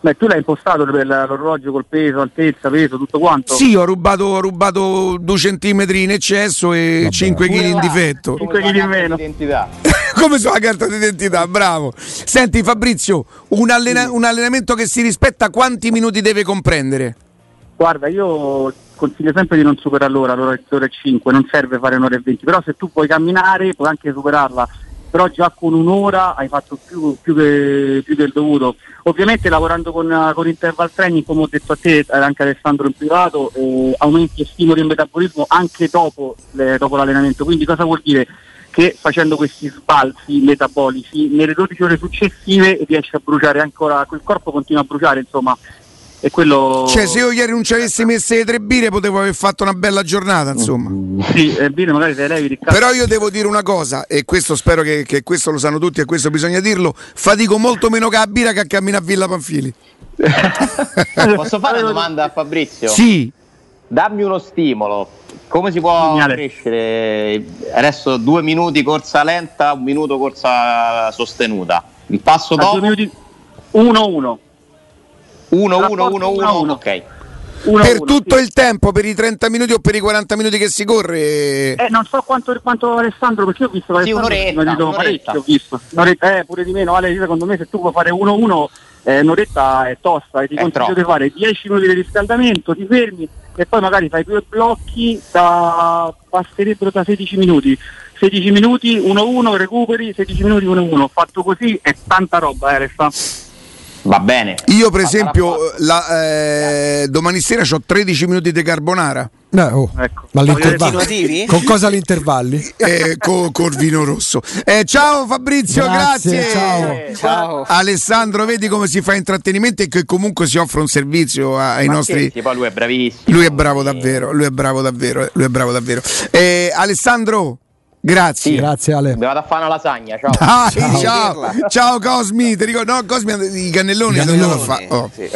F: Beh, tu l'hai impostato per l'orologio col peso, altezza, peso, tutto quanto?
A: Sì, ho rubato, ho rubato 2 cm in eccesso e Vabbè. 5 kg in difetto.
F: 5 kg in meno.
A: Come sulla carta d'identità, bravo. Senti Fabrizio, un, allena- un allenamento che si rispetta quanti minuti deve comprendere?
F: Guarda, io consiglio sempre di non superare l'ora, l'ora, e 5, non serve fare un'ora e 20, però se tu puoi camminare puoi anche superarla però già con un'ora hai fatto più, più, che, più del dovuto. Ovviamente lavorando con, con, interval training, come ho detto a te, anche Alessandro in privato, eh, aumenti e stimoli il metabolismo anche dopo, le, dopo l'allenamento. Quindi cosa vuol dire? che facendo questi sbalzi metabolici nelle 12 ore successive riesce a bruciare ancora, quel corpo continua a bruciare insomma e quello...
A: Cioè, se io ieri non ci avessi messo le tre birre, potevo aver fatto una bella giornata, insomma.
F: Sì, le birre magari te levi Riccardo.
A: Però io devo dire una cosa, e questo spero che, che, questo lo sanno tutti, e questo bisogna dirlo: fatico molto meno che a birra che a camminare a Villa Panfili.
B: Posso fare una domanda a Fabrizio?
A: Sì.
B: Dammi uno stimolo. Come si può Geniale. crescere? Adesso due minuti corsa lenta, un minuto corsa sostenuta. Il passo a dopo?
F: 1-1.
B: 1-1-1-1, ok.
A: Uno per uno, tutto sì. il tempo, per i 30 minuti o per i 40 minuti che si corre?
F: Eh, non so quanto, quanto Alessandro, perché io ho visto
B: sì, un'oretta, un'oretta.
F: Ho visto. Un'oretta, eh, pure di meno, Ale, secondo me se tu vuoi fare 1-1 eh, un'oretta è tosta e ti è consiglio troppo. di fare 10 minuti di riscaldamento, ti fermi e poi magari fai due blocchi da passerebbero da 16 minuti. 16 minuti 1-1, recuperi, 16 minuti 1-1. Fatto così è tanta roba, eh, Alessandro.
B: Va bene.
A: Io, per esempio, la, eh, domani sera ho 13 minuti di carbonara.
C: Eh, oh. ecco. Ma? Con cosa l'intervalli?
A: Eh, con, col vino rosso. Eh, ciao Fabrizio, grazie.
C: grazie. Ciao.
A: ciao. Alessandro, vedi come si fa intrattenimento e che comunque si offre un servizio ai Ma nostri.
B: Poi lui è bravissimo.
A: Lui è bravo davvero, lui è bravo davvero, lui è bravo davvero. Eh, Alessandro. Grazie.
C: Sì. Grazie Ale.
B: Mi vado a fare una lasagna, ciao.
A: Dai, ciao. ciao. ciao Cosmi, ti ricordo, no, Cosmi i cannelloni, I cannelloni. Oh. Sì,